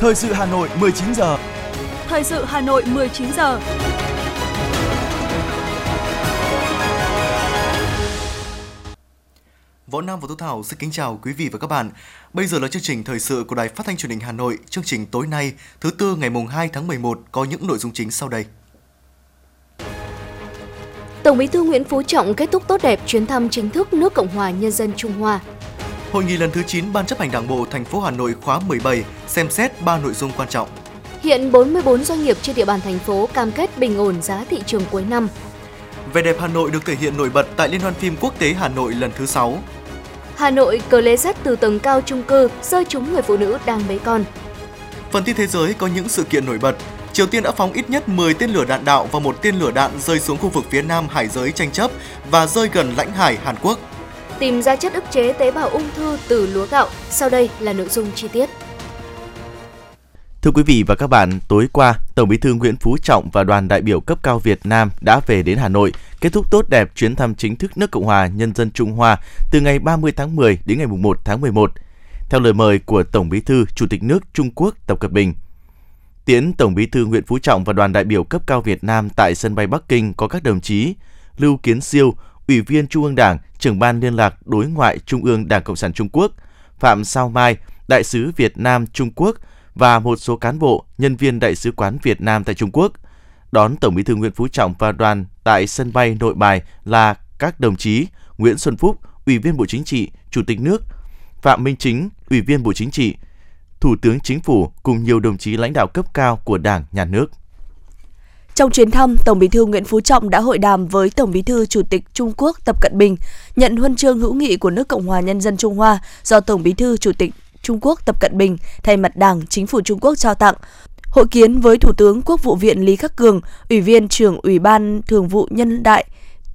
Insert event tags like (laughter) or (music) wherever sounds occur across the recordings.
Thời sự Hà Nội 19 giờ. Thời sự Hà Nội 19 giờ. Võ Nam và Tô Thảo xin kính chào quý vị và các bạn. Bây giờ là chương trình thời sự của Đài Phát thanh Truyền hình Hà Nội. Chương trình tối nay, thứ tư ngày mùng 2 tháng 11 có những nội dung chính sau đây. Tổng Bí thư Nguyễn Phú Trọng kết thúc tốt đẹp chuyến thăm chính thức nước Cộng hòa Nhân dân Trung Hoa. Hội nghị lần thứ 9 Ban chấp hành Đảng bộ thành phố Hà Nội khóa 17 xem xét 3 nội dung quan trọng. Hiện 44 doanh nghiệp trên địa bàn thành phố cam kết bình ổn giá thị trường cuối năm. Vẻ đẹp Hà Nội được thể hiện nổi bật tại Liên hoan phim quốc tế Hà Nội lần thứ 6. Hà Nội cờ lê sắt từ tầng cao trung cư rơi trúng người phụ nữ đang bế con. Phần tin thế giới có những sự kiện nổi bật. Triều Tiên đã phóng ít nhất 10 tên lửa đạn đạo và một tên lửa đạn rơi xuống khu vực phía nam hải giới tranh chấp và rơi gần lãnh hải Hàn Quốc. Tìm ra chất ức chế tế bào ung thư từ lúa gạo. Sau đây là nội dung chi tiết. Thưa quý vị và các bạn, tối qua, Tổng Bí thư Nguyễn Phú Trọng và đoàn đại biểu cấp cao Việt Nam đã về đến Hà Nội, kết thúc tốt đẹp chuyến thăm chính thức nước Cộng hòa Nhân dân Trung Hoa từ ngày 30 tháng 10 đến ngày 1 tháng 11. Theo lời mời của Tổng Bí thư Chủ tịch nước Trung Quốc Tập Cận Bình. Tiễn Tổng Bí thư Nguyễn Phú Trọng và đoàn đại biểu cấp cao Việt Nam tại sân bay Bắc Kinh có các đồng chí Lưu Kiến Siêu, Ủy viên Trung ương Đảng, trưởng ban liên lạc đối ngoại Trung ương Đảng Cộng sản Trung Quốc, Phạm Sao Mai, đại sứ Việt Nam Trung Quốc và một số cán bộ, nhân viên Đại sứ quán Việt Nam tại Trung Quốc. Đón Tổng Bí thư Nguyễn Phú Trọng và đoàn tại sân bay Nội Bài là các đồng chí Nguyễn Xuân Phúc, Ủy viên Bộ Chính trị, Chủ tịch nước, Phạm Minh Chính, Ủy viên Bộ Chính trị, Thủ tướng Chính phủ cùng nhiều đồng chí lãnh đạo cấp cao của Đảng, Nhà nước. Trong chuyến thăm, Tổng Bí thư Nguyễn Phú Trọng đã hội đàm với Tổng Bí thư Chủ tịch Trung Quốc Tập Cận Bình, nhận huân chương hữu nghị của nước Cộng hòa Nhân dân Trung Hoa do Tổng Bí thư Chủ tịch Trung Quốc Tập Cận Bình thay mặt Đảng, Chính phủ Trung Quốc trao tặng. Hội kiến với Thủ tướng Quốc vụ viện Lý Khắc Cường, Ủy viên trưởng Ủy ban Thường vụ Nhân đại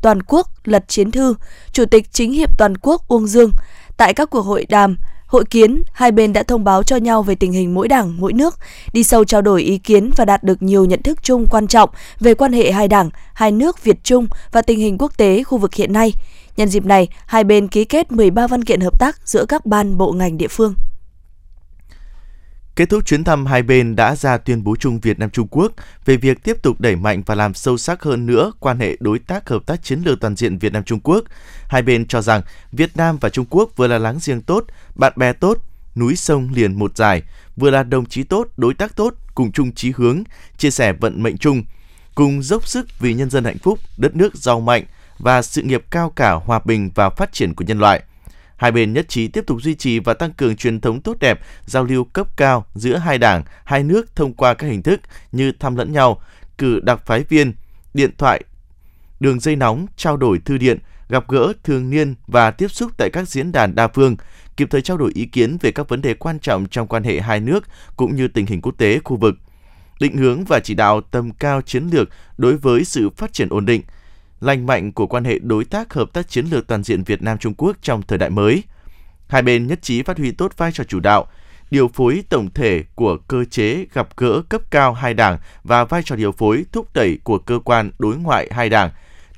Toàn quốc Lật Chiến Thư, Chủ tịch Chính hiệp Toàn quốc Uông Dương. Tại các cuộc hội đàm, hội kiến, hai bên đã thông báo cho nhau về tình hình mỗi đảng, mỗi nước, đi sâu trao đổi ý kiến và đạt được nhiều nhận thức chung quan trọng về quan hệ hai đảng, hai nước Việt Trung và tình hình quốc tế khu vực hiện nay. Nhân dịp này, hai bên ký kết 13 văn kiện hợp tác giữa các ban bộ ngành địa phương. Kết thúc chuyến thăm, hai bên đã ra tuyên bố chung Việt Nam Trung Quốc về việc tiếp tục đẩy mạnh và làm sâu sắc hơn nữa quan hệ đối tác hợp tác chiến lược toàn diện Việt Nam Trung Quốc. Hai bên cho rằng Việt Nam và Trung Quốc vừa là láng giềng tốt, bạn bè tốt, núi sông liền một dài, vừa là đồng chí tốt, đối tác tốt, cùng chung chí hướng, chia sẻ vận mệnh chung, cùng dốc sức vì nhân dân hạnh phúc, đất nước giàu mạnh và sự nghiệp cao cả hòa bình và phát triển của nhân loại – Hai bên nhất trí tiếp tục duy trì và tăng cường truyền thống tốt đẹp, giao lưu cấp cao giữa hai đảng, hai nước thông qua các hình thức như thăm lẫn nhau, cử đặc phái viên, điện thoại, đường dây nóng, trao đổi thư điện, gặp gỡ thường niên và tiếp xúc tại các diễn đàn đa phương, kịp thời trao đổi ý kiến về các vấn đề quan trọng trong quan hệ hai nước cũng như tình hình quốc tế khu vực định hướng và chỉ đạo tầm cao chiến lược đối với sự phát triển ổn định, lành mạnh của quan hệ đối tác hợp tác chiến lược toàn diện Việt Nam Trung Quốc trong thời đại mới. Hai bên nhất trí phát huy tốt vai trò chủ đạo, điều phối tổng thể của cơ chế gặp gỡ cấp cao hai đảng và vai trò điều phối thúc đẩy của cơ quan đối ngoại hai đảng,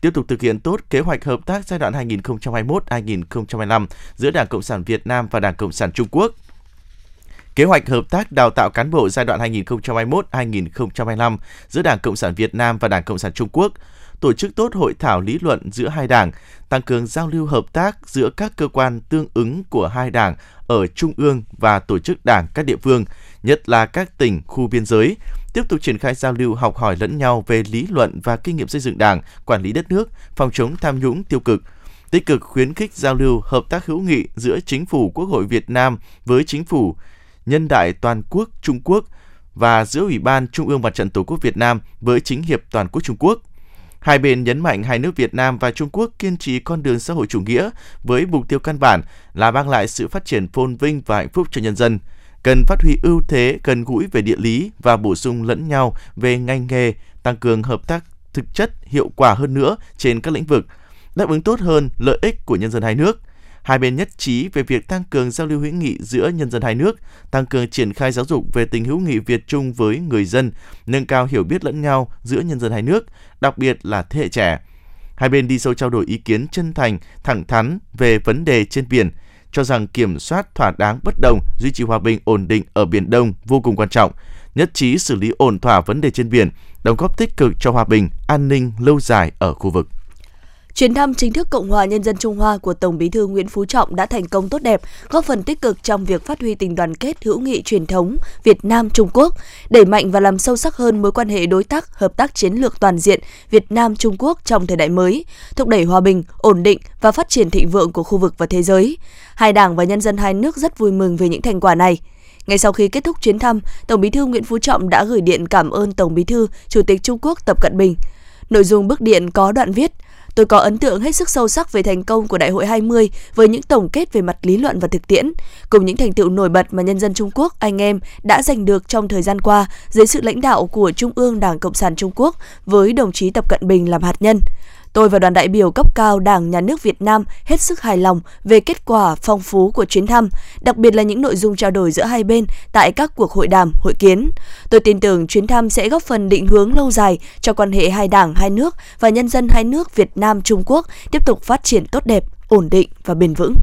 tiếp tục thực hiện tốt kế hoạch hợp tác giai đoạn 2021-2025 giữa Đảng Cộng sản Việt Nam và Đảng Cộng sản Trung Quốc. Kế hoạch hợp tác đào tạo cán bộ giai đoạn 2021-2025 giữa Đảng Cộng sản Việt Nam và Đảng Cộng sản Trung Quốc – tổ chức tốt hội thảo lý luận giữa hai đảng, tăng cường giao lưu hợp tác giữa các cơ quan tương ứng của hai đảng ở trung ương và tổ chức đảng các địa phương, nhất là các tỉnh, khu biên giới, tiếp tục triển khai giao lưu học hỏi lẫn nhau về lý luận và kinh nghiệm xây dựng đảng, quản lý đất nước, phòng chống tham nhũng tiêu cực, tích cực khuyến khích giao lưu hợp tác hữu nghị giữa chính phủ Quốc hội Việt Nam với chính phủ nhân đại toàn quốc Trung Quốc và giữa Ủy ban Trung ương Mặt trận Tổ quốc Việt Nam với chính hiệp toàn quốc Trung Quốc – Hai bên nhấn mạnh hai nước Việt Nam và Trung Quốc kiên trì con đường xã hội chủ nghĩa với mục tiêu căn bản là mang lại sự phát triển phồn vinh và hạnh phúc cho nhân dân. Cần phát huy ưu thế gần gũi về địa lý và bổ sung lẫn nhau về ngành nghề, tăng cường hợp tác thực chất hiệu quả hơn nữa trên các lĩnh vực, đáp ứng tốt hơn lợi ích của nhân dân hai nước – Hai bên nhất trí về việc tăng cường giao lưu hữu nghị giữa nhân dân hai nước, tăng cường triển khai giáo dục về tình hữu nghị Việt Trung với người dân, nâng cao hiểu biết lẫn nhau giữa nhân dân hai nước, đặc biệt là thế hệ trẻ. Hai bên đi sâu trao đổi ý kiến chân thành, thẳng thắn về vấn đề trên biển, cho rằng kiểm soát thỏa đáng bất đồng, duy trì hòa bình ổn định ở Biển Đông vô cùng quan trọng, nhất trí xử lý ổn thỏa vấn đề trên biển, đóng góp tích cực cho hòa bình, an ninh lâu dài ở khu vực. Chuyến thăm chính thức Cộng hòa Nhân dân Trung Hoa của Tổng Bí thư Nguyễn Phú Trọng đã thành công tốt đẹp, góp phần tích cực trong việc phát huy tình đoàn kết hữu nghị truyền thống Việt Nam Trung Quốc, đẩy mạnh và làm sâu sắc hơn mối quan hệ đối tác, hợp tác chiến lược toàn diện Việt Nam Trung Quốc trong thời đại mới, thúc đẩy hòa bình, ổn định và phát triển thịnh vượng của khu vực và thế giới. Hai đảng và nhân dân hai nước rất vui mừng về những thành quả này. Ngay sau khi kết thúc chuyến thăm, Tổng Bí thư Nguyễn Phú Trọng đã gửi điện cảm ơn Tổng Bí thư Chủ tịch Trung Quốc Tập Cận Bình. Nội dung bức điện có đoạn viết: Tôi có ấn tượng hết sức sâu sắc về thành công của Đại hội 20 với những tổng kết về mặt lý luận và thực tiễn, cùng những thành tựu nổi bật mà nhân dân Trung Quốc anh em đã giành được trong thời gian qua dưới sự lãnh đạo của Trung ương Đảng Cộng sản Trung Quốc với đồng chí Tập Cận Bình làm hạt nhân. Tôi và đoàn đại biểu cấp cao Đảng Nhà nước Việt Nam hết sức hài lòng về kết quả phong phú của chuyến thăm, đặc biệt là những nội dung trao đổi giữa hai bên tại các cuộc hội đàm, hội kiến. Tôi tin tưởng chuyến thăm sẽ góp phần định hướng lâu dài cho quan hệ hai đảng, hai nước và nhân dân hai nước Việt Nam Trung Quốc tiếp tục phát triển tốt đẹp, ổn định và bền vững.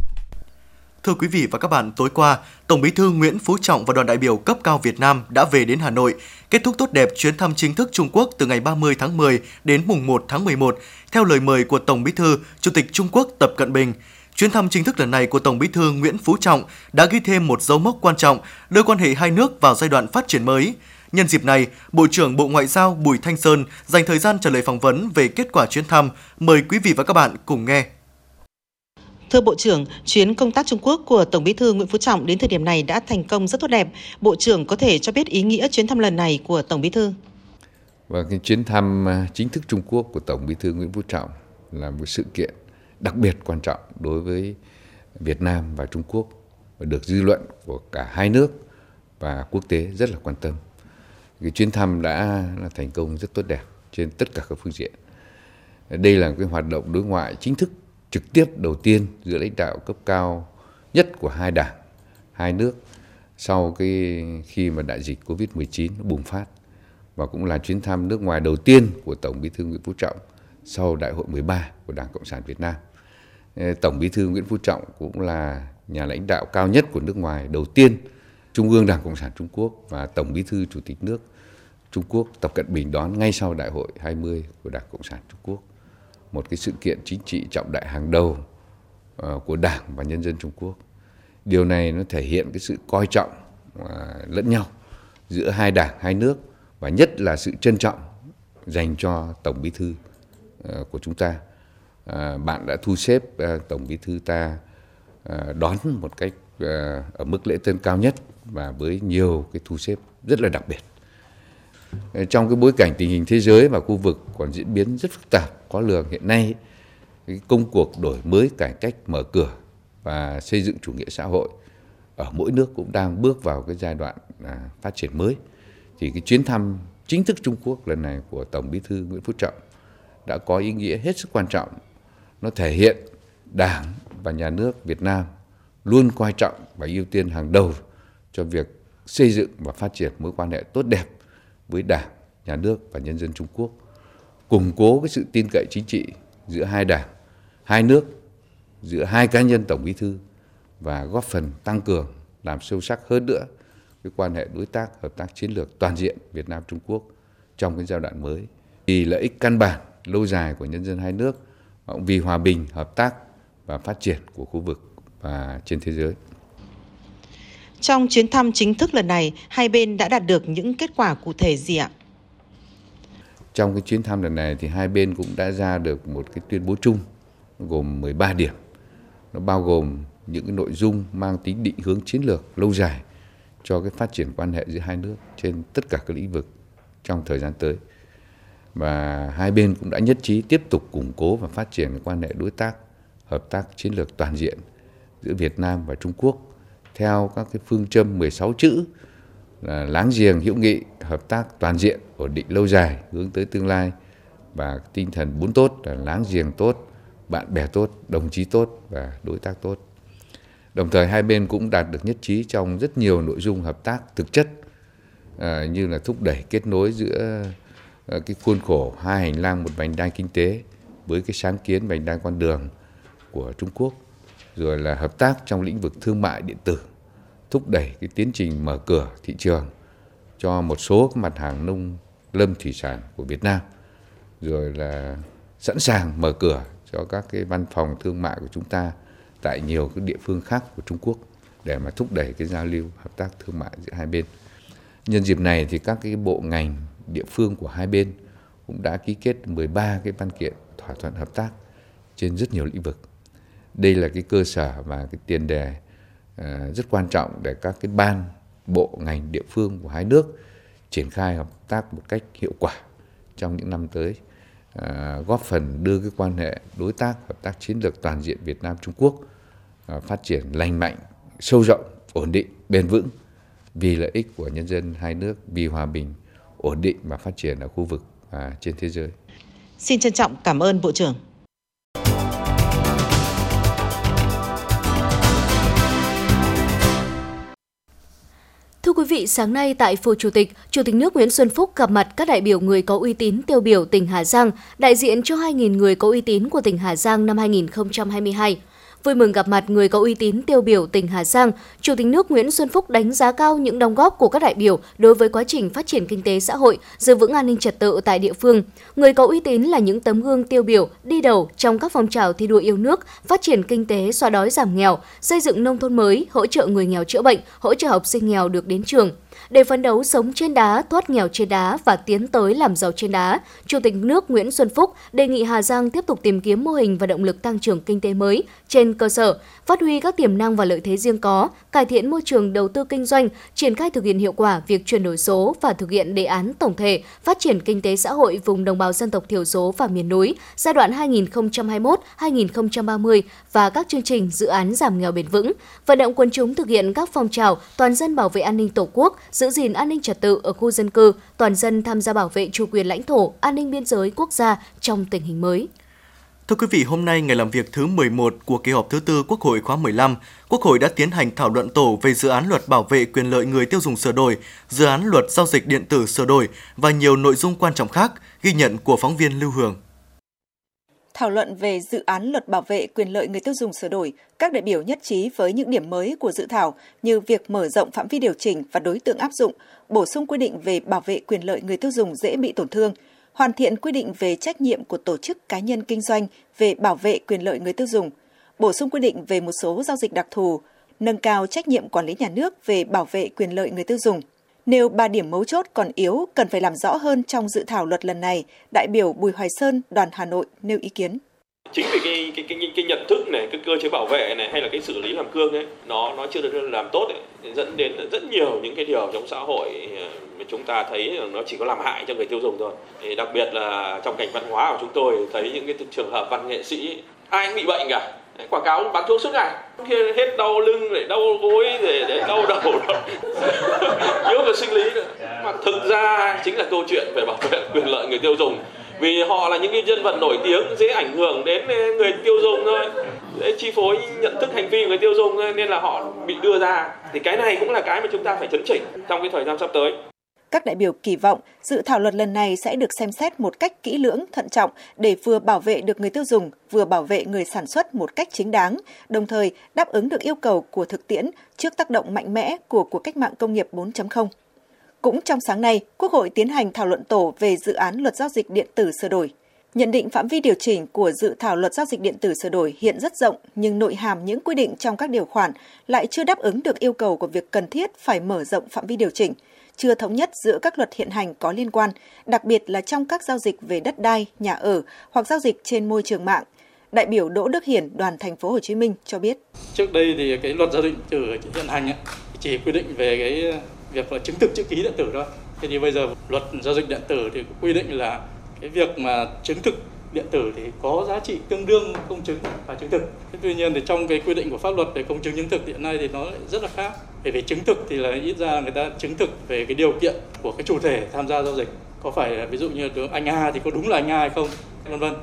Thưa quý vị và các bạn, tối qua, Tổng Bí thư Nguyễn Phú Trọng và đoàn đại biểu cấp cao Việt Nam đã về đến Hà Nội, kết thúc tốt đẹp chuyến thăm chính thức Trung Quốc từ ngày 30 tháng 10 đến mùng 1 tháng 11, theo lời mời của Tổng Bí thư, Chủ tịch Trung Quốc Tập Cận Bình. Chuyến thăm chính thức lần này của Tổng Bí thư Nguyễn Phú Trọng đã ghi thêm một dấu mốc quan trọng, đưa quan hệ hai nước vào giai đoạn phát triển mới. Nhân dịp này, Bộ trưởng Bộ Ngoại giao Bùi Thanh Sơn dành thời gian trả lời phỏng vấn về kết quả chuyến thăm. Mời quý vị và các bạn cùng nghe. Thưa Bộ trưởng, chuyến công tác Trung Quốc của Tổng Bí thư Nguyễn Phú Trọng đến thời điểm này đã thành công rất tốt đẹp. Bộ trưởng có thể cho biết ý nghĩa chuyến thăm lần này của Tổng Bí thư? Và cái chuyến thăm à, chính thức Trung Quốc của Tổng Bí thư Nguyễn Phú Trọng là một sự kiện đặc biệt quan trọng đối với Việt Nam và Trung Quốc và được dư luận của cả hai nước và quốc tế rất là quan tâm. Cái chuyến thăm đã là thành công rất tốt đẹp trên tất cả các phương diện. Đây là cái hoạt động đối ngoại chính thức trực tiếp đầu tiên giữa lãnh đạo cấp cao nhất của hai đảng, hai nước sau cái khi mà đại dịch Covid-19 bùng phát và cũng là chuyến thăm nước ngoài đầu tiên của Tổng Bí thư Nguyễn Phú Trọng sau Đại hội 13 của Đảng Cộng sản Việt Nam. Tổng Bí thư Nguyễn Phú Trọng cũng là nhà lãnh đạo cao nhất của nước ngoài đầu tiên Trung ương Đảng Cộng sản Trung Quốc và Tổng Bí thư Chủ tịch nước Trung Quốc Tập Cận Bình đón ngay sau Đại hội 20 của Đảng Cộng sản Trung Quốc một cái sự kiện chính trị trọng đại hàng đầu ờ, của Đảng và nhân dân Trung Quốc. Điều này nó thể hiện cái sự coi trọng ờ, lẫn nhau giữa hai đảng, hai nước và nhất là sự trân trọng dành cho Tổng Bí thư ờ, của chúng ta. Bạn đã thu xếp Tổng Bí thư ta đón một cách ở mức lễ tân cao nhất và với nhiều cái thu xếp rất là đặc biệt. Trong cái bối cảnh tình hình thế giới và khu vực còn diễn biến rất phức tạp, khó lường hiện nay, cái công cuộc đổi mới, cải cách, mở cửa và xây dựng chủ nghĩa xã hội ở mỗi nước cũng đang bước vào cái giai đoạn à, phát triển mới. Thì cái chuyến thăm chính thức Trung Quốc lần này của Tổng Bí thư Nguyễn Phú Trọng đã có ý nghĩa hết sức quan trọng. Nó thể hiện Đảng và Nhà nước Việt Nam luôn coi trọng và ưu tiên hàng đầu cho việc xây dựng và phát triển mối quan hệ tốt đẹp với Đảng, Nhà nước và nhân dân Trung Quốc, củng cố cái sự tin cậy chính trị giữa hai đảng, hai nước, giữa hai cá nhân Tổng Bí thư và góp phần tăng cường, làm sâu sắc hơn nữa cái quan hệ đối tác, hợp tác chiến lược toàn diện Việt Nam Trung Quốc trong cái giai đoạn mới. Vì lợi ích căn bản lâu dài của nhân dân hai nước, vì hòa bình, hợp tác và phát triển của khu vực và trên thế giới. Trong chuyến thăm chính thức lần này, hai bên đã đạt được những kết quả cụ thể gì ạ? Trong cái chuyến thăm lần này thì hai bên cũng đã ra được một cái tuyên bố chung gồm 13 điểm. Nó bao gồm những cái nội dung mang tính định hướng chiến lược lâu dài cho cái phát triển quan hệ giữa hai nước trên tất cả các lĩnh vực trong thời gian tới. Và hai bên cũng đã nhất trí tiếp tục củng cố và phát triển quan hệ đối tác, hợp tác chiến lược toàn diện giữa Việt Nam và Trung Quốc theo các cái phương châm 16 chữ là láng giềng hữu nghị hợp tác toàn diện ổn định lâu dài hướng tới tương lai. Và tinh thần bốn tốt là láng giềng tốt bạn bè tốt đồng chí tốt và đối tác tốt. Đồng thời hai bên cũng đạt được nhất trí trong rất nhiều nội dung hợp tác thực chất à, như là thúc đẩy kết nối giữa à, cái khuôn khổ hai hành lang một vành đai kinh tế với cái sáng kiến vành đai con đường của Trung Quốc rồi là hợp tác trong lĩnh vực thương mại điện tử, thúc đẩy cái tiến trình mở cửa thị trường cho một số các mặt hàng nông lâm thủy sản của Việt Nam, rồi là sẵn sàng mở cửa cho các cái văn phòng thương mại của chúng ta tại nhiều các địa phương khác của Trung Quốc để mà thúc đẩy cái giao lưu hợp tác thương mại giữa hai bên. Nhân dịp này thì các cái bộ ngành địa phương của hai bên cũng đã ký kết 13 cái văn kiện thỏa thuận hợp tác trên rất nhiều lĩnh vực. Đây là cái cơ sở và cái tiền đề ờ, rất quan trọng để các cái ban bộ ngành địa phương của hai nước triển khai hợp tác một cách hiệu quả trong những năm tới ờ, góp phần đưa cái quan hệ đối tác hợp tác chiến lược toàn diện Việt Nam Trung Quốc ờ, phát triển lành mạnh, sâu rộng, ổn định, bền vững vì lợi ích của nhân dân hai nước, vì hòa bình, ổn định và phát triển ở khu vực và trên thế giới. Xin trân trọng cảm ơn Bộ trưởng. Vị, sáng nay tại Phủ Chủ tịch, Chủ tịch nước Nguyễn Xuân Phúc gặp mặt các đại biểu người có uy tín tiêu biểu tỉnh Hà Giang, đại diện cho 2.000 người có uy tín của tỉnh Hà Giang năm 2022. Vui mừng gặp mặt người có uy tín tiêu biểu tỉnh Hà Giang, Chủ tịch nước Nguyễn Xuân Phúc đánh giá cao những đóng góp của các đại biểu đối với quá trình phát triển kinh tế xã hội, giữ vững an ninh trật tự tại địa phương. Người có uy tín là những tấm gương tiêu biểu, đi đầu trong các phong trào thi đua yêu nước, phát triển kinh tế, xóa đói giảm nghèo, xây dựng nông thôn mới, hỗ trợ người nghèo chữa bệnh, hỗ trợ học sinh nghèo được đến trường. Để phấn đấu sống trên đá, thoát nghèo trên đá và tiến tới làm giàu trên đá, Chủ tịch nước Nguyễn Xuân Phúc đề nghị Hà Giang tiếp tục tìm kiếm mô hình và động lực tăng trưởng kinh tế mới trên cơ sở, phát huy các tiềm năng và lợi thế riêng có, cải thiện môi trường đầu tư kinh doanh, triển khai thực hiện hiệu quả việc chuyển đổi số và thực hiện đề án tổng thể phát triển kinh tế xã hội vùng đồng bào dân tộc thiểu số và miền núi giai đoạn 2021-2030 và các chương trình dự án giảm nghèo bền vững, vận động quân chúng thực hiện các phong trào toàn dân bảo vệ an ninh Tổ quốc, giữ gìn an ninh trật tự ở khu dân cư, toàn dân tham gia bảo vệ chủ quyền lãnh thổ, an ninh biên giới quốc gia trong tình hình mới. Thưa quý vị, hôm nay ngày làm việc thứ 11 của kỳ họp thứ tư Quốc hội khóa 15, Quốc hội đã tiến hành thảo luận tổ về dự án luật bảo vệ quyền lợi người tiêu dùng sửa đổi, dự án luật giao dịch điện tử sửa đổi và nhiều nội dung quan trọng khác, ghi nhận của phóng viên Lưu Hường. Thảo luận về dự án luật bảo vệ quyền lợi người tiêu dùng sửa đổi, các đại biểu nhất trí với những điểm mới của dự thảo như việc mở rộng phạm vi điều chỉnh và đối tượng áp dụng, bổ sung quy định về bảo vệ quyền lợi người tiêu dùng dễ bị tổn thương, hoàn thiện quy định về trách nhiệm của tổ chức cá nhân kinh doanh về bảo vệ quyền lợi người tiêu dùng, bổ sung quy định về một số giao dịch đặc thù, nâng cao trách nhiệm quản lý nhà nước về bảo vệ quyền lợi người tiêu dùng. Nêu ba điểm mấu chốt còn yếu cần phải làm rõ hơn trong dự thảo luật lần này, đại biểu Bùi Hoài Sơn, đoàn Hà Nội nêu ý kiến chính vì cái cái cái cái nhận thức này, cái cơ chế bảo vệ này, hay là cái xử lý làm cương ấy, nó nó chưa được làm tốt ấy dẫn đến rất nhiều những cái điều trong xã hội ờ, mà chúng ta thấy nó chỉ có làm hại cho người tiêu dùng thôi. Thì đặc biệt là trong cảnh văn hóa của chúng tôi, thấy những cái trường hợp văn nghệ sĩ, ai cũng bị bệnh cả. Quảng cáo bán thuốc suốt ngày. Kia hết đau lưng để đau gối để để đau đầu (laughs) yếu về sinh lý nữa. Mà thực ra chính là câu chuyện về bảo vệ quyền lợi người tiêu dùng vì họ là những cái nhân vật nổi tiếng dễ ảnh hưởng đến ờ, người tiêu dùng thôi. Dễ chi phối nhận thức hành vi của người tiêu dùng thôi nên là họ bị đưa ra. Thì cái này cũng là cái mà chúng ta phải chấn chỉnh trong cái thời gian sắp tới. Các đại biểu kỳ vọng dự thảo luật lần này sẽ được xem xét một cách kỹ lưỡng, thận trọng để vừa bảo vệ được người tiêu dùng, vừa bảo vệ người sản xuất một cách chính đáng, đồng thời đáp ứng được yêu cầu của thực tiễn trước tác động mạnh mẽ của cuộc cách mạng công nghiệp 4.0. Cũng trong sáng nay, Quốc hội tiến hành thảo luận tổ về dự án luật giao dịch điện tử sửa đổi. Nhận định phạm vi điều chỉnh của dự thảo luật giao dịch điện tử sửa đổi hiện rất rộng, nhưng nội hàm những quy định trong các điều khoản lại chưa đáp ứng được yêu cầu của việc cần thiết phải mở rộng phạm vi điều chỉnh, chưa thống nhất giữa các luật hiện hành có liên quan, đặc biệt là trong các giao dịch về đất đai, nhà ở hoặc giao dịch trên môi trường mạng. Đại biểu Đỗ Đức Hiển, đoàn thành phố Hồ Chí Minh cho biết. Trước đây thì cái luật giao dịch điện tử hiện hành chỉ quy định về cái việc là chứng thực chữ ký điện tử thôi thế thì bây giờ luật giao dịch điện tử thì quy định là cái việc mà chứng thực điện tử thì có giá trị tương đương công chứng và chứng thực. Thế tuy nhiên thì trong cái quy định của pháp luật về công chứng chứng thực hiện nay thì nó lại rất là khác. Bởi vì chứng thực thì là ít ra người ta chứng thực về cái điều kiện của cái chủ thể tham gia giao dịch. Có phải là ví dụ như anh A thì có đúng là anh A hay không, vân vân.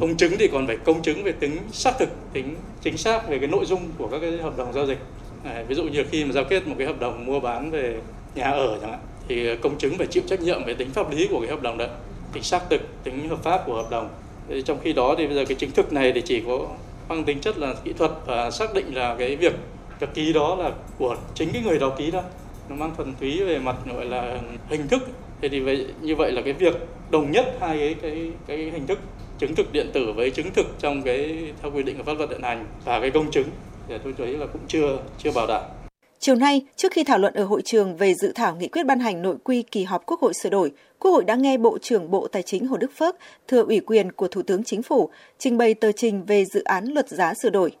Công chứng thì còn phải công chứng về tính xác thực, tính chính xác về cái nội dung của các cái hợp đồng giao dịch. À, ví dụ như khi mà giao kết một cái hợp đồng mua bán về nhà ở chẳng hạn thì công chứng phải chịu trách nhiệm về tính pháp lý của cái hợp đồng đấy, tính xác thực tính hợp pháp của hợp đồng. Trong khi đó thì bây giờ cái chứng thực này thì chỉ có mang tính chất là kỹ thuật và xác định là cái việc cái ký đó là của chính cái người đó ký đó. Nó mang thuần túy về mặt gọi là hình thức. Thế thì vậy như vậy là cái việc đồng nhất hai cái cái cái hình thức chứng thực điện tử với chứng thực trong cái theo quy định của pháp luật hiện hành và cái công chứng thì tôi thấy là cũng chưa chưa bảo đảm Chiều nay, trước khi thảo luận ở hội trường về dự thảo nghị quyết ban hành nội quy kỳ họp Quốc hội sửa đổi, Quốc hội đã nghe Bộ trưởng Bộ Tài chính Hồ Đức Phước thừa ủy quyền của Thủ tướng Chính phủ trình bày tờ trình về dự án luật giá sửa đổi.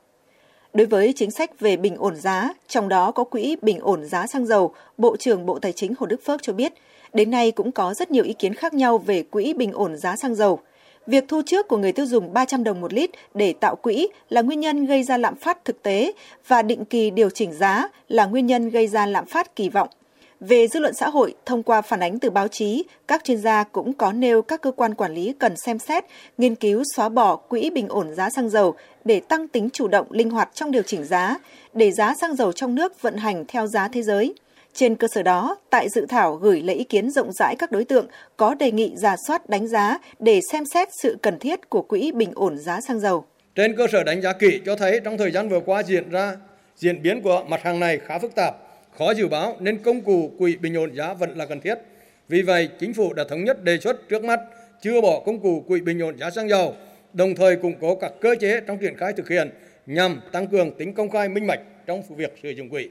Đối với chính sách về bình ổn giá, trong đó có quỹ bình ổn giá xăng dầu, Bộ trưởng Bộ Tài chính Hồ Đức Phước cho biết, đến nay cũng có rất nhiều ý kiến khác nhau về quỹ bình ổn giá xăng dầu – Việc thu trước của người tiêu dùng 300 đồng một lít để tạo quỹ là nguyên nhân gây ra lạm phát thực tế và định kỳ điều chỉnh giá là nguyên nhân gây ra lạm phát kỳ vọng. Về dư luận xã hội, thông qua phản ánh từ báo chí, các chuyên gia cũng có nêu các cơ quan quản lý cần xem xét, nghiên cứu xóa bỏ quỹ bình ổn giá xăng dầu để tăng tính chủ động linh hoạt trong điều chỉnh giá, để giá xăng dầu trong nước vận hành theo giá thế giới. Trên cơ sở đó, tại dự thảo gửi lấy ý kiến rộng rãi các đối tượng có đề nghị giả soát đánh giá để xem xét sự cần thiết của quỹ bình ổn giá xăng dầu. Trên cơ sở đánh giá kỹ cho thấy trong thời gian vừa qua diễn ra diễn biến của mặt hàng này khá phức tạp, khó dự báo nên công cụ quỹ bình ổn giá vẫn là cần thiết. Vì vậy, chính phủ đã thống nhất đề xuất trước mắt chưa bỏ công cụ quỹ bình ổn giá xăng dầu, đồng thời củng cố các cơ chế trong triển khai thực hiện nhằm tăng cường tính công khai minh bạch trong việc sử dụng quỹ.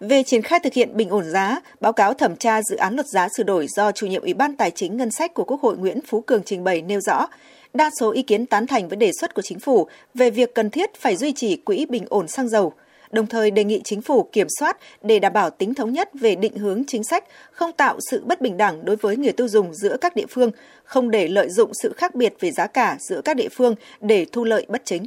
Về triển khai thực hiện bình ổn giá, báo cáo thẩm tra dự án luật giá sửa đổi do chủ nhiệm Ủy ban Tài chính Ngân sách của Quốc hội Nguyễn Phú Cường trình bày nêu rõ, đa số ý kiến tán thành với đề xuất của chính phủ về việc cần thiết phải duy trì quỹ bình ổn xăng dầu, đồng thời đề nghị chính phủ kiểm soát để đảm bảo tính thống nhất về định hướng chính sách, không tạo sự bất bình đẳng đối với người tiêu dùng giữa các địa phương, không để lợi dụng sự khác biệt về giá cả giữa các địa phương để thu lợi bất chính.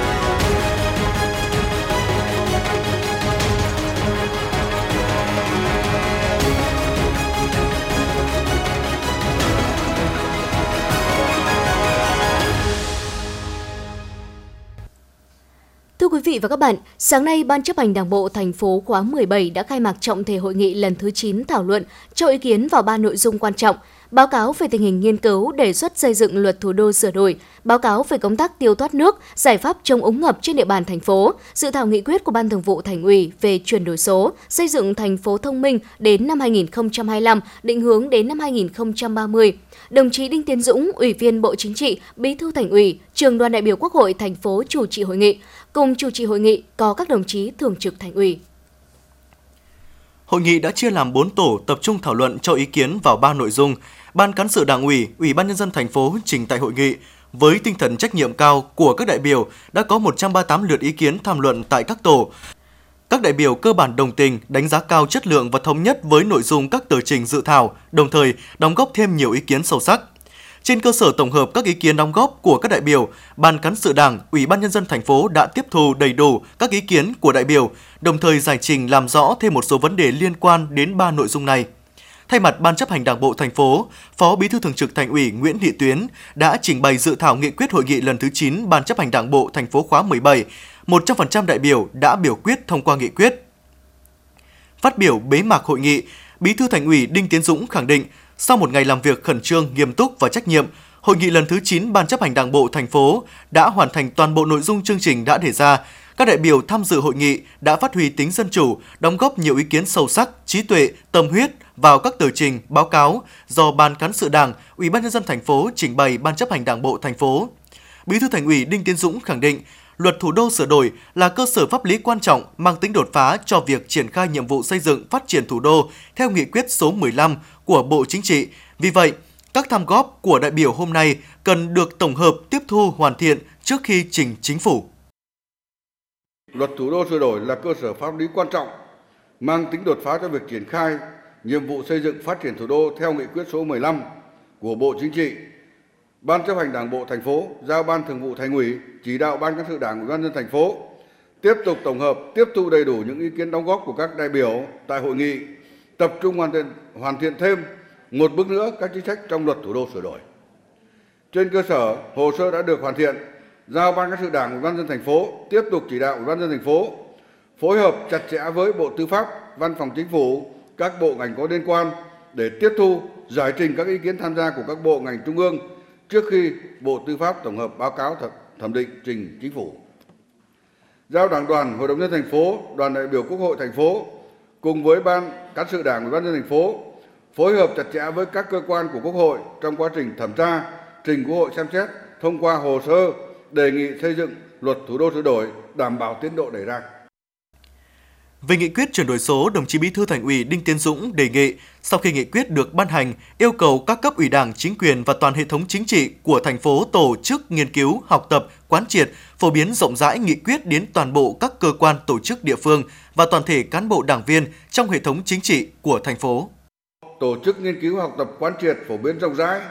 Quý vị và các bạn, sáng nay Ban chấp hành Đảng bộ thành phố khóa 17 đã khai mạc trọng thể hội nghị lần thứ 9 thảo luận cho ý kiến vào ba nội dung quan trọng: báo cáo về tình hình nghiên cứu đề xuất xây dựng luật thủ đô sửa đổi, báo cáo về công tác tiêu thoát nước, giải pháp chống úng ngập trên địa bàn thành phố, dự thảo nghị quyết của Ban Thường vụ Thành ủy về chuyển đổi số, xây dựng thành phố thông minh đến năm 2025, định hướng đến năm 2030. Đồng chí Đinh Tiến Dũng, Ủy viên Bộ Chính trị, Bí thư Thành ủy, Trường đoàn đại biểu Quốc hội thành phố chủ trì hội nghị. Cùng chủ trì hội nghị có các đồng chí thường trực Thành ủy. Hội nghị đã chia làm 4 tổ tập trung thảo luận cho ý kiến vào 3 nội dung. Ban cán sự Đảng ủy, Ủy ban nhân dân thành phố trình tại hội nghị với tinh thần trách nhiệm cao của các đại biểu đã có 138 lượt ý kiến tham luận tại các tổ. Các đại biểu cơ bản đồng tình, đánh giá cao chất lượng và thống nhất với nội dung các tờ trình dự thảo, đồng thời đóng góp thêm nhiều ý kiến sâu sắc. Trên cơ sở tổng hợp các ý kiến đóng góp của các đại biểu, Ban cán sự Đảng, Ủy ban nhân dân thành phố đã tiếp thu đầy đủ các ý kiến của đại biểu, đồng thời giải trình làm rõ thêm một số vấn đề liên quan đến ba nội dung này. Thay mặt Ban chấp hành Đảng bộ thành phố, Phó Bí thư Thường trực Thành ủy Nguyễn Thị Tuyến đã trình bày dự thảo nghị quyết hội nghị lần thứ 9 Ban chấp hành Đảng bộ thành phố khóa 17. 100% đại biểu đã biểu quyết thông qua nghị quyết. Phát biểu bế mạc hội nghị, Bí thư Thành ủy Đinh Tiến Dũng khẳng định sau một ngày làm việc khẩn trương, nghiêm túc và trách nhiệm, hội nghị lần thứ 9 Ban chấp hành Đảng bộ thành phố đã hoàn thành toàn bộ nội dung chương trình đã đề ra. Các đại biểu tham dự hội nghị đã phát huy tính dân chủ, đóng góp nhiều ý kiến sâu sắc, trí tuệ, tâm huyết vào các tờ trình, báo cáo do Ban cán sự Đảng, Ủy ban nhân dân thành phố trình bày Ban chấp hành Đảng bộ thành phố. Bí thư Thành ủy Đinh Tiến Dũng khẳng định Luật Thủ đô sửa đổi là cơ sở pháp lý quan trọng mang tính đột phá cho việc triển khai nhiệm vụ xây dựng phát triển thủ đô theo nghị quyết số 15 của Bộ Chính trị. Vì vậy, các tham góp của đại biểu hôm nay cần được tổng hợp tiếp thu hoàn thiện trước khi trình chính phủ. Luật thủ đô sửa đổi là cơ sở pháp lý quan trọng mang tính đột phá cho việc triển khai nhiệm vụ xây dựng phát triển thủ đô theo nghị quyết số 15 của Bộ Chính trị Ban chấp hành Đảng bộ thành phố giao Ban Thường vụ Thành ủy chỉ đạo Ban cán sự Đảng Ủy ban nhân thành phố tiếp tục tổng hợp, tiếp thu đầy đủ những ý kiến đóng góp của các đại biểu tại hội nghị, tập trung hoàn thiện hoàn thiện thêm một bước nữa các chính sách trong luật thủ đô sửa đổi. Trên cơ sở hồ sơ đã được hoàn thiện, giao ban các sự Đảng, Ủy ban dân thành phố tiếp tục chỉ đạo Ủy ban dân thành phố phối hợp chặt chẽ với Bộ Tư pháp, Văn phòng Chính phủ, các bộ ngành có liên quan để tiếp thu, giải trình các ý kiến tham gia của các bộ ngành trung ương trước khi Bộ Tư pháp tổng hợp báo cáo thẩm định trình Chính phủ. Giao Đảng đoàn, Hội đồng nhân thành phố, đoàn đại biểu Quốc hội thành phố cùng với ban cán sự Đảng, Ủy ban nhân thành phố phối hợp chặt chẽ với các cơ quan của Quốc hội trong quá trình thẩm tra, trình Quốc hội xem xét thông qua hồ sơ đề nghị xây dựng luật thủ đô sửa đổi đảm bảo tiến độ đề ra. Về nghị quyết chuyển đổi số, đồng chí Bí thư Thành ủy Đinh Tiến Dũng đề nghị sau khi nghị quyết được ban hành, yêu cầu các cấp ủy Đảng, chính quyền và toàn hệ thống chính trị của thành phố tổ chức nghiên cứu, học tập, quán triệt, phổ biến rộng rãi nghị quyết đến toàn bộ các cơ quan tổ chức địa phương và toàn thể cán bộ đảng viên trong hệ thống chính trị của thành phố. Tổ chức nghiên cứu, học tập, quán triệt, phổ biến rộng rãi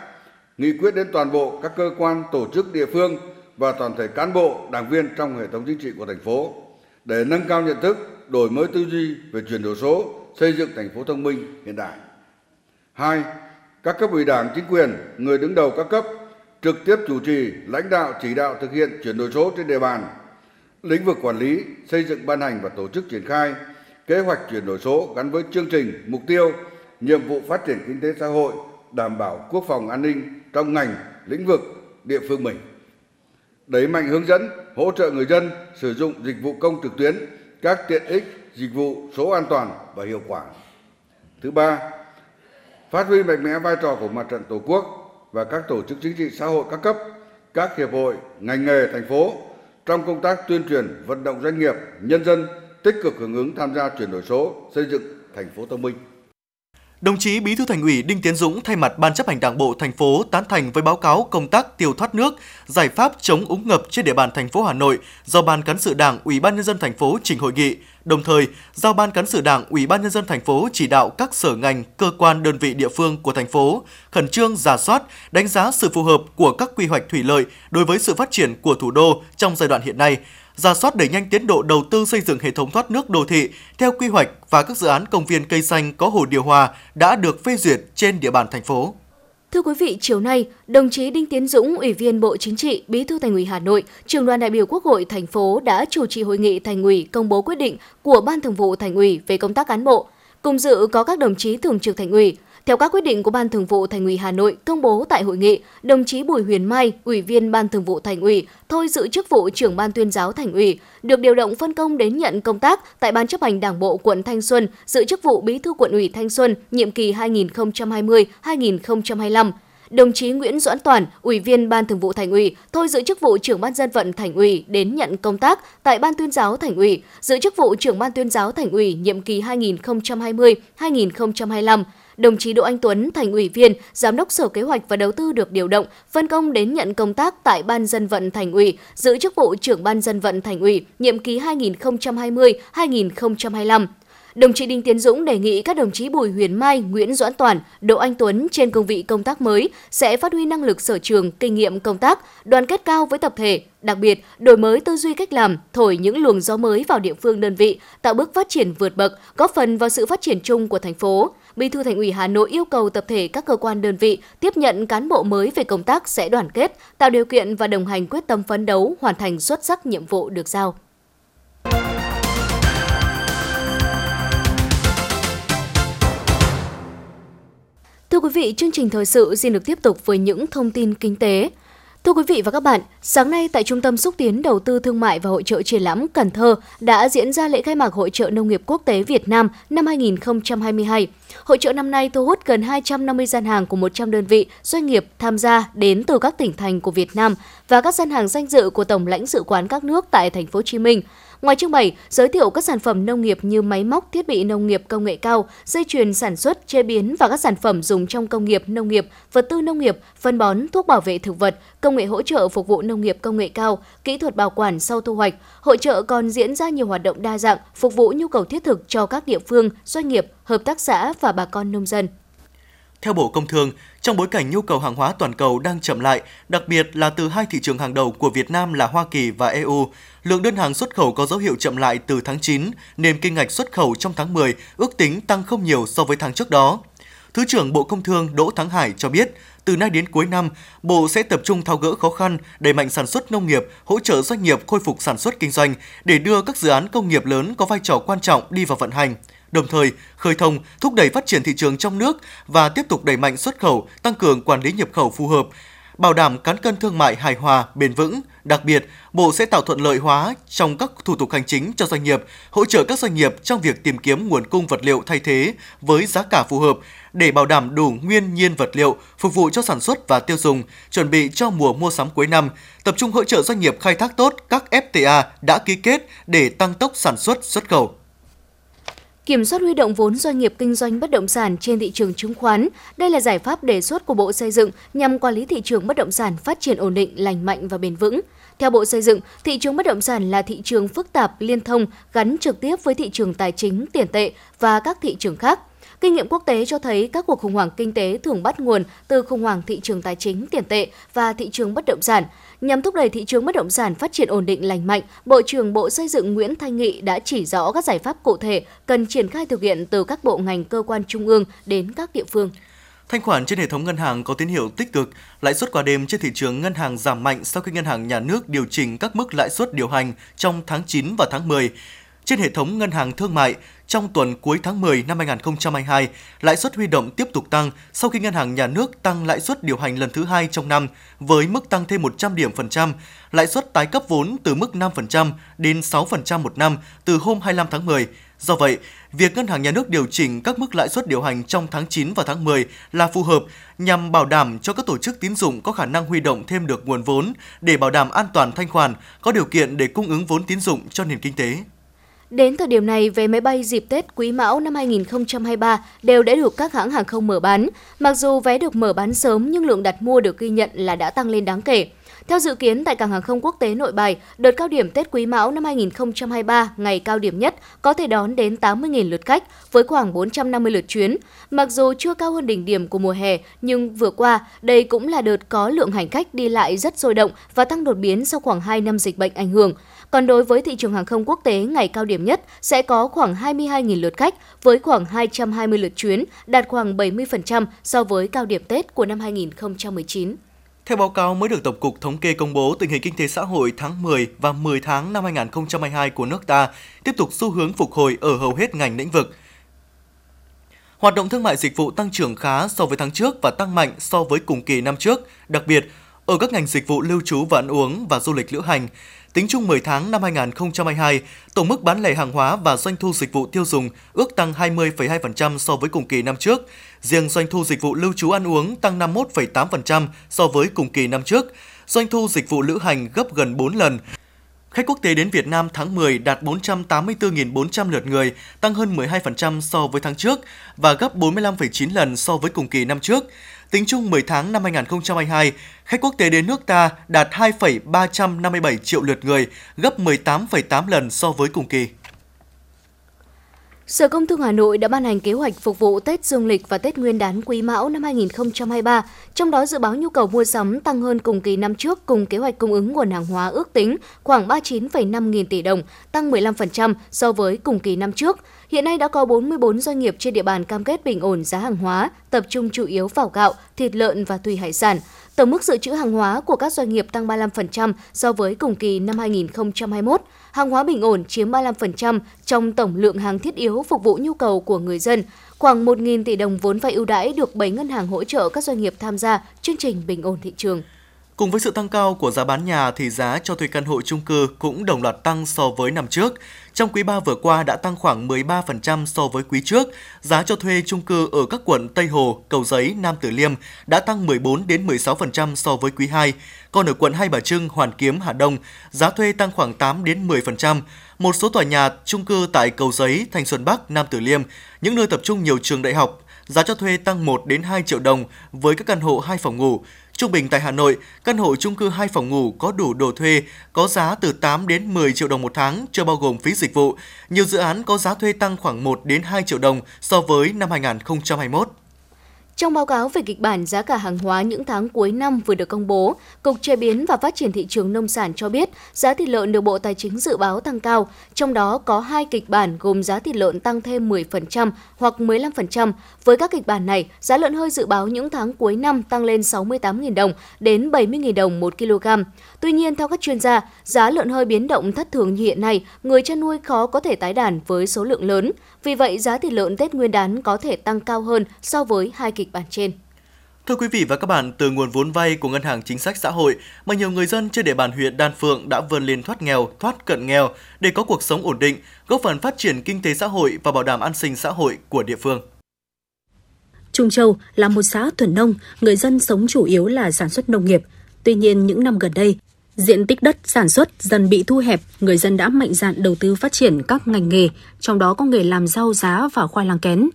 nghị quyết đến toàn bộ các cơ quan tổ chức địa phương và toàn thể cán bộ, đảng viên trong hệ thống chính trị của thành phố để nâng cao nhận thức, đổi mới tư duy về chuyển đổi số, xây dựng thành phố thông minh hiện đại. Hai, các cấp ủy đảng, chính quyền, người đứng đầu các cấp trực tiếp chủ trì, lãnh đạo, chỉ đạo thực hiện chuyển đổi số trên địa bàn, lĩnh vực quản lý, xây dựng ban hành và tổ chức triển khai kế hoạch chuyển đổi số gắn với chương trình, mục tiêu, nhiệm vụ phát triển kinh tế xã hội, đảm bảo quốc phòng an ninh trong ngành, lĩnh vực, địa phương mình đẩy mạnh hướng dẫn, hỗ trợ người dân sử dụng dịch vụ công trực tuyến, các tiện ích, dịch vụ số an toàn và hiệu quả. Thứ ba, phát huy mạnh mẽ vai trò của mặt trận Tổ quốc và các tổ chức chính trị xã hội các cấp, các hiệp hội, ngành nghề thành phố trong công tác tuyên truyền, vận động doanh nghiệp, nhân dân tích cực hưởng ứng tham gia chuyển đổi số, xây dựng thành phố thông minh. Đồng chí Bí thư Thành ủy Đinh Tiến Dũng thay mặt Ban chấp hành Đảng bộ thành phố tán thành với báo cáo công tác tiêu thoát nước, giải pháp chống úng ngập trên địa bàn thành phố Hà Nội do Ban cán sự Đảng, Ủy ban nhân dân thành phố trình hội nghị. Đồng thời, giao Ban cán sự Đảng, Ủy ban nhân dân thành phố chỉ đạo các sở ngành, cơ quan đơn vị địa phương của thành phố khẩn trương giả soát, đánh giá sự phù hợp của các quy hoạch thủy lợi đối với sự phát triển của thủ đô trong giai đoạn hiện nay ra soát đẩy nhanh tiến độ đầu tư xây dựng hệ thống thoát nước đô thị theo quy hoạch và các dự án công viên cây xanh có hồ điều hòa đã được phê duyệt trên địa bàn thành phố. Thưa quý vị, chiều nay, đồng chí Đinh Tiến Dũng, Ủy viên Bộ Chính trị, Bí thư Thành ủy Hà Nội, Trường đoàn đại biểu Quốc hội thành phố đã chủ trì hội nghị Thành ủy công bố quyết định của Ban Thường vụ Thành ủy về công tác cán bộ. Cùng dự có các đồng chí Thường trực Thành ủy, theo các quyết định của Ban Thường vụ Thành ủy Hà Nội công bố tại hội nghị, đồng chí Bùi Huyền Mai, Ủy viên Ban Thường vụ Thành ủy, thôi giữ chức vụ trưởng Ban Tuyên giáo Thành ủy, được điều động phân công đến nhận công tác tại Ban chấp hành Đảng bộ quận Thanh Xuân, giữ chức vụ Bí thư quận ủy Thanh Xuân, nhiệm kỳ 2020-2025 đồng chí Nguyễn Doãn Toàn, Ủy viên Ban Thường vụ Thành ủy, thôi giữ chức vụ trưởng ban dân vận Thành ủy đến nhận công tác tại Ban Tuyên giáo Thành ủy, giữ chức vụ trưởng Ban Tuyên giáo Thành ủy nhiệm kỳ 2020-2025 đồng chí Đỗ Anh Tuấn, thành ủy viên, giám đốc Sở Kế hoạch và Đầu tư được điều động, phân công đến nhận công tác tại Ban dân vận thành ủy, giữ chức vụ trưởng Ban dân vận thành ủy, nhiệm kỳ 2020-2025. Đồng chí Đinh Tiến Dũng đề nghị các đồng chí Bùi Huyền Mai, Nguyễn Doãn Toàn, Đỗ Anh Tuấn trên cương vị công tác mới sẽ phát huy năng lực sở trường, kinh nghiệm công tác, đoàn kết cao với tập thể, đặc biệt đổi mới tư duy cách làm, thổi những luồng gió mới vào địa phương đơn vị, tạo bước phát triển vượt bậc, góp phần vào sự phát triển chung của thành phố. Bí thư Thành ủy Hà Nội yêu cầu tập thể các cơ quan đơn vị tiếp nhận cán bộ mới về công tác sẽ đoàn kết, tạo điều kiện và đồng hành quyết tâm phấn đấu hoàn thành xuất sắc nhiệm vụ được giao. Thưa quý vị, chương trình thời sự xin được tiếp tục với những thông tin kinh tế. Thưa quý vị và các bạn, sáng nay tại Trung tâm Xúc tiến Đầu tư Thương mại và Hội trợ Triển lãm Cần Thơ đã diễn ra lễ khai mạc Hội trợ Nông nghiệp Quốc tế Việt Nam năm 2022. Hội trợ năm nay thu hút gần 250 gian hàng của 100 đơn vị, doanh nghiệp tham gia đến từ các tỉnh thành của Việt Nam và các gian hàng danh dự của Tổng lãnh sự quán các nước tại thành phố Hồ Chí Minh. Ngoài trưng bày, giới thiệu các sản phẩm nông nghiệp như máy móc, thiết bị nông nghiệp công nghệ cao, dây chuyền sản xuất, chế biến và các sản phẩm dùng trong công nghiệp, nông nghiệp, vật tư nông nghiệp, phân bón, thuốc bảo vệ thực vật, công nghệ hỗ trợ phục vụ nông nghiệp công nghệ cao, kỹ thuật bảo quản sau thu hoạch. Hội trợ còn diễn ra nhiều hoạt động đa dạng, phục vụ nhu cầu thiết thực cho các địa phương, doanh nghiệp, hợp tác xã và bà con nông dân. Theo Bộ Công Thương, trong bối cảnh nhu cầu hàng hóa toàn cầu đang chậm lại, đặc biệt là từ hai thị trường hàng đầu của Việt Nam là Hoa Kỳ và EU, lượng đơn hàng xuất khẩu có dấu hiệu chậm lại từ tháng 9, nên kinh ngạch xuất khẩu trong tháng 10 ước tính tăng không nhiều so với tháng trước đó. Thứ trưởng Bộ Công Thương Đỗ Thắng Hải cho biết, từ nay đến cuối năm, Bộ sẽ tập trung tháo gỡ khó khăn, đẩy mạnh sản xuất nông nghiệp, hỗ trợ doanh nghiệp khôi phục sản xuất kinh doanh để đưa các dự án công nghiệp lớn có vai trò quan trọng đi vào vận hành. Đồng thời, khơi thông, thúc đẩy phát triển thị trường trong nước và tiếp tục đẩy mạnh xuất khẩu, tăng cường quản lý nhập khẩu phù hợp, bảo đảm cán cân thương mại hài hòa, bền vững. Đặc biệt, Bộ sẽ tạo thuận lợi hóa trong các thủ tục hành chính cho doanh nghiệp, hỗ trợ các doanh nghiệp trong việc tìm kiếm nguồn cung vật liệu thay thế với giá cả phù hợp để bảo đảm đủ nguyên nhiên vật liệu phục vụ cho sản xuất và tiêu dùng, chuẩn bị cho mùa mua sắm cuối năm, tập trung hỗ trợ doanh nghiệp khai thác tốt các FTA đã ký kết để tăng tốc sản xuất xuất khẩu kiểm soát huy động vốn doanh nghiệp kinh doanh bất động sản trên thị trường chứng khoán. Đây là giải pháp đề xuất của Bộ Xây dựng nhằm quản lý thị trường bất động sản phát triển ổn định, lành mạnh và bền vững. Theo Bộ Xây dựng, thị trường bất động sản là thị trường phức tạp, liên thông, gắn trực tiếp với thị trường tài chính, tiền tệ và các thị trường khác. Kinh nghiệm quốc tế cho thấy các cuộc khủng hoảng kinh tế thường bắt nguồn từ khủng hoảng thị trường tài chính, tiền tệ và thị trường bất động sản. Nhằm thúc đẩy thị trường bất động sản phát triển ổn định lành mạnh, Bộ trưởng Bộ Xây dựng Nguyễn Thanh Nghị đã chỉ rõ các giải pháp cụ thể cần triển khai thực hiện từ các bộ ngành cơ quan trung ương đến các địa phương. Thanh khoản trên hệ thống ngân hàng có tín hiệu tích cực, lãi suất qua đêm trên thị trường ngân hàng giảm mạnh sau khi ngân hàng nhà nước điều chỉnh các mức lãi suất điều hành trong tháng 9 và tháng 10. Trên hệ thống ngân hàng thương mại, trong tuần cuối tháng 10 năm 2022, lãi suất huy động tiếp tục tăng sau khi ngân hàng nhà nước tăng lãi suất điều hành lần thứ hai trong năm với mức tăng thêm 100 điểm phần trăm, lãi suất tái cấp vốn từ mức 5% đến 6% một năm từ hôm 25 tháng 10. Do vậy, việc ngân hàng nhà nước điều chỉnh các mức lãi suất điều hành trong tháng 9 và tháng 10 là phù hợp nhằm bảo đảm cho các tổ chức tín dụng có khả năng huy động thêm được nguồn vốn để bảo đảm an toàn thanh khoản, có điều kiện để cung ứng vốn tín dụng cho nền kinh tế. Đến thời điểm này, vé máy bay dịp Tết Quý Mão năm 2023 đều đã được các hãng hàng không mở bán. Mặc dù vé được mở bán sớm nhưng lượng đặt mua được ghi nhận là đã tăng lên đáng kể. Theo dự kiến tại cảng hàng không quốc tế Nội Bài, đợt cao điểm Tết Quý Mão năm 2023, ngày cao điểm nhất, có thể đón đến 80.000 lượt khách với khoảng 450 lượt chuyến. Mặc dù chưa cao hơn đỉnh điểm của mùa hè, nhưng vừa qua, đây cũng là đợt có lượng hành khách đi lại rất sôi động và tăng đột biến sau khoảng 2 năm dịch bệnh ảnh hưởng. Còn đối với thị trường hàng không quốc tế, ngày cao điểm nhất sẽ có khoảng 22.000 lượt khách với khoảng 220 lượt chuyến, đạt khoảng 70% so với cao điểm Tết của năm 2019. Theo báo cáo mới được Tổng cục Thống kê công bố, tình hình kinh tế xã hội tháng 10 và 10 tháng năm 2022 của nước ta tiếp tục xu hướng phục hồi ở hầu hết ngành lĩnh vực. Hoạt động thương mại dịch vụ tăng trưởng khá so với tháng trước và tăng mạnh so với cùng kỳ năm trước, đặc biệt ở các ngành dịch vụ lưu trú và ăn uống và du lịch lữ hành. Tính chung 10 tháng năm 2022, tổng mức bán lẻ hàng hóa và doanh thu dịch vụ tiêu dùng ước tăng 20,2% so với cùng kỳ năm trước. Riêng doanh thu dịch vụ lưu trú ăn uống tăng 51,8% so với cùng kỳ năm trước. Doanh thu dịch vụ lữ hành gấp gần 4 lần. Khách quốc tế đến Việt Nam tháng 10 đạt 484.400 lượt người, tăng hơn 12% so với tháng trước và gấp 45,9 lần so với cùng kỳ năm trước. Tính chung 10 tháng năm 2022, khách quốc tế đến nước ta đạt 2,357 triệu lượt người, gấp 18,8 lần so với cùng kỳ. Sở Công Thương Hà Nội đã ban hành kế hoạch phục vụ Tết Dương lịch và Tết Nguyên đán Quý Mão năm 2023, trong đó dự báo nhu cầu mua sắm tăng hơn cùng kỳ năm trước cùng kế hoạch cung ứng nguồn hàng hóa ước tính khoảng 39,5 nghìn tỷ đồng, tăng 15% so với cùng kỳ năm trước. Hiện nay đã có 44 doanh nghiệp trên địa bàn cam kết bình ổn giá hàng hóa, tập trung chủ yếu vào gạo, thịt lợn và thủy hải sản. Tổng mức dự trữ hàng hóa của các doanh nghiệp tăng 35% so với cùng kỳ năm 2021. Hàng hóa bình ổn chiếm 35% trong tổng lượng hàng thiết yếu phục vụ nhu cầu của người dân. Khoảng 1.000 tỷ đồng vốn vay ưu đãi được 7 ngân hàng hỗ trợ các doanh nghiệp tham gia chương trình bình ổn thị trường. Cùng với sự tăng cao của giá bán nhà thì giá cho thuê căn hộ chung cư cũng đồng loạt tăng so với năm trước. Trong quý 3 vừa qua đã tăng khoảng 13% so với quý trước. Giá cho thuê chung cư ở các quận Tây Hồ, Cầu Giấy, Nam tử Liêm đã tăng 14 đến 16% so với quý 2. Còn ở quận Hai Bà Trưng, Hoàn Kiếm, Hà Đông, giá thuê tăng khoảng 8 đến 10%. Một số tòa nhà chung cư tại Cầu Giấy, Thanh Xuân Bắc, Nam tử Liêm, những nơi tập trung nhiều trường đại học, giá cho thuê tăng 1 đến 2 triệu đồng với các căn hộ 2 phòng ngủ. Trung bình tại Hà Nội, căn hộ chung cư 2 phòng ngủ có đủ đồ thuê có giá từ 8 đến 10 triệu đồng một tháng chưa bao gồm phí dịch vụ. Nhiều dự án có giá thuê tăng khoảng 1 đến 2 triệu đồng so với năm 2021. Trong báo cáo về kịch bản giá cả hàng hóa những tháng cuối năm vừa được công bố, Cục Chế biến và Phát triển thị trường nông sản cho biết giá thịt lợn được Bộ Tài chính dự báo tăng cao, trong đó có hai kịch bản gồm giá thịt lợn tăng thêm 10% hoặc 15%. Với các kịch bản này, giá lợn hơi dự báo những tháng cuối năm tăng lên 68.000 đồng đến 70.000 đồng một kg. Tuy nhiên, theo các chuyên gia, giá lợn hơi biến động thất thường như hiện nay, người chăn nuôi khó có thể tái đàn với số lượng lớn. Vì vậy, giá thịt lợn Tết Nguyên đán có thể tăng cao hơn so với hai kịch bản trên. Thưa quý vị và các bạn, từ nguồn vốn vay của Ngân hàng Chính sách Xã hội mà nhiều người dân trên địa bàn huyện Đan Phượng đã vươn lên thoát nghèo, thoát cận nghèo để có cuộc sống ổn định, góp phần phát triển kinh tế xã hội và bảo đảm an sinh xã hội của địa phương. Trung Châu là một xã thuần nông, người dân sống chủ yếu là sản xuất nông nghiệp. Tuy nhiên, những năm gần đây, diện tích đất sản xuất dần bị thu hẹp, người dân đã mạnh dạn đầu tư phát triển các ngành nghề, trong đó có nghề làm rau giá và khoai lang kén.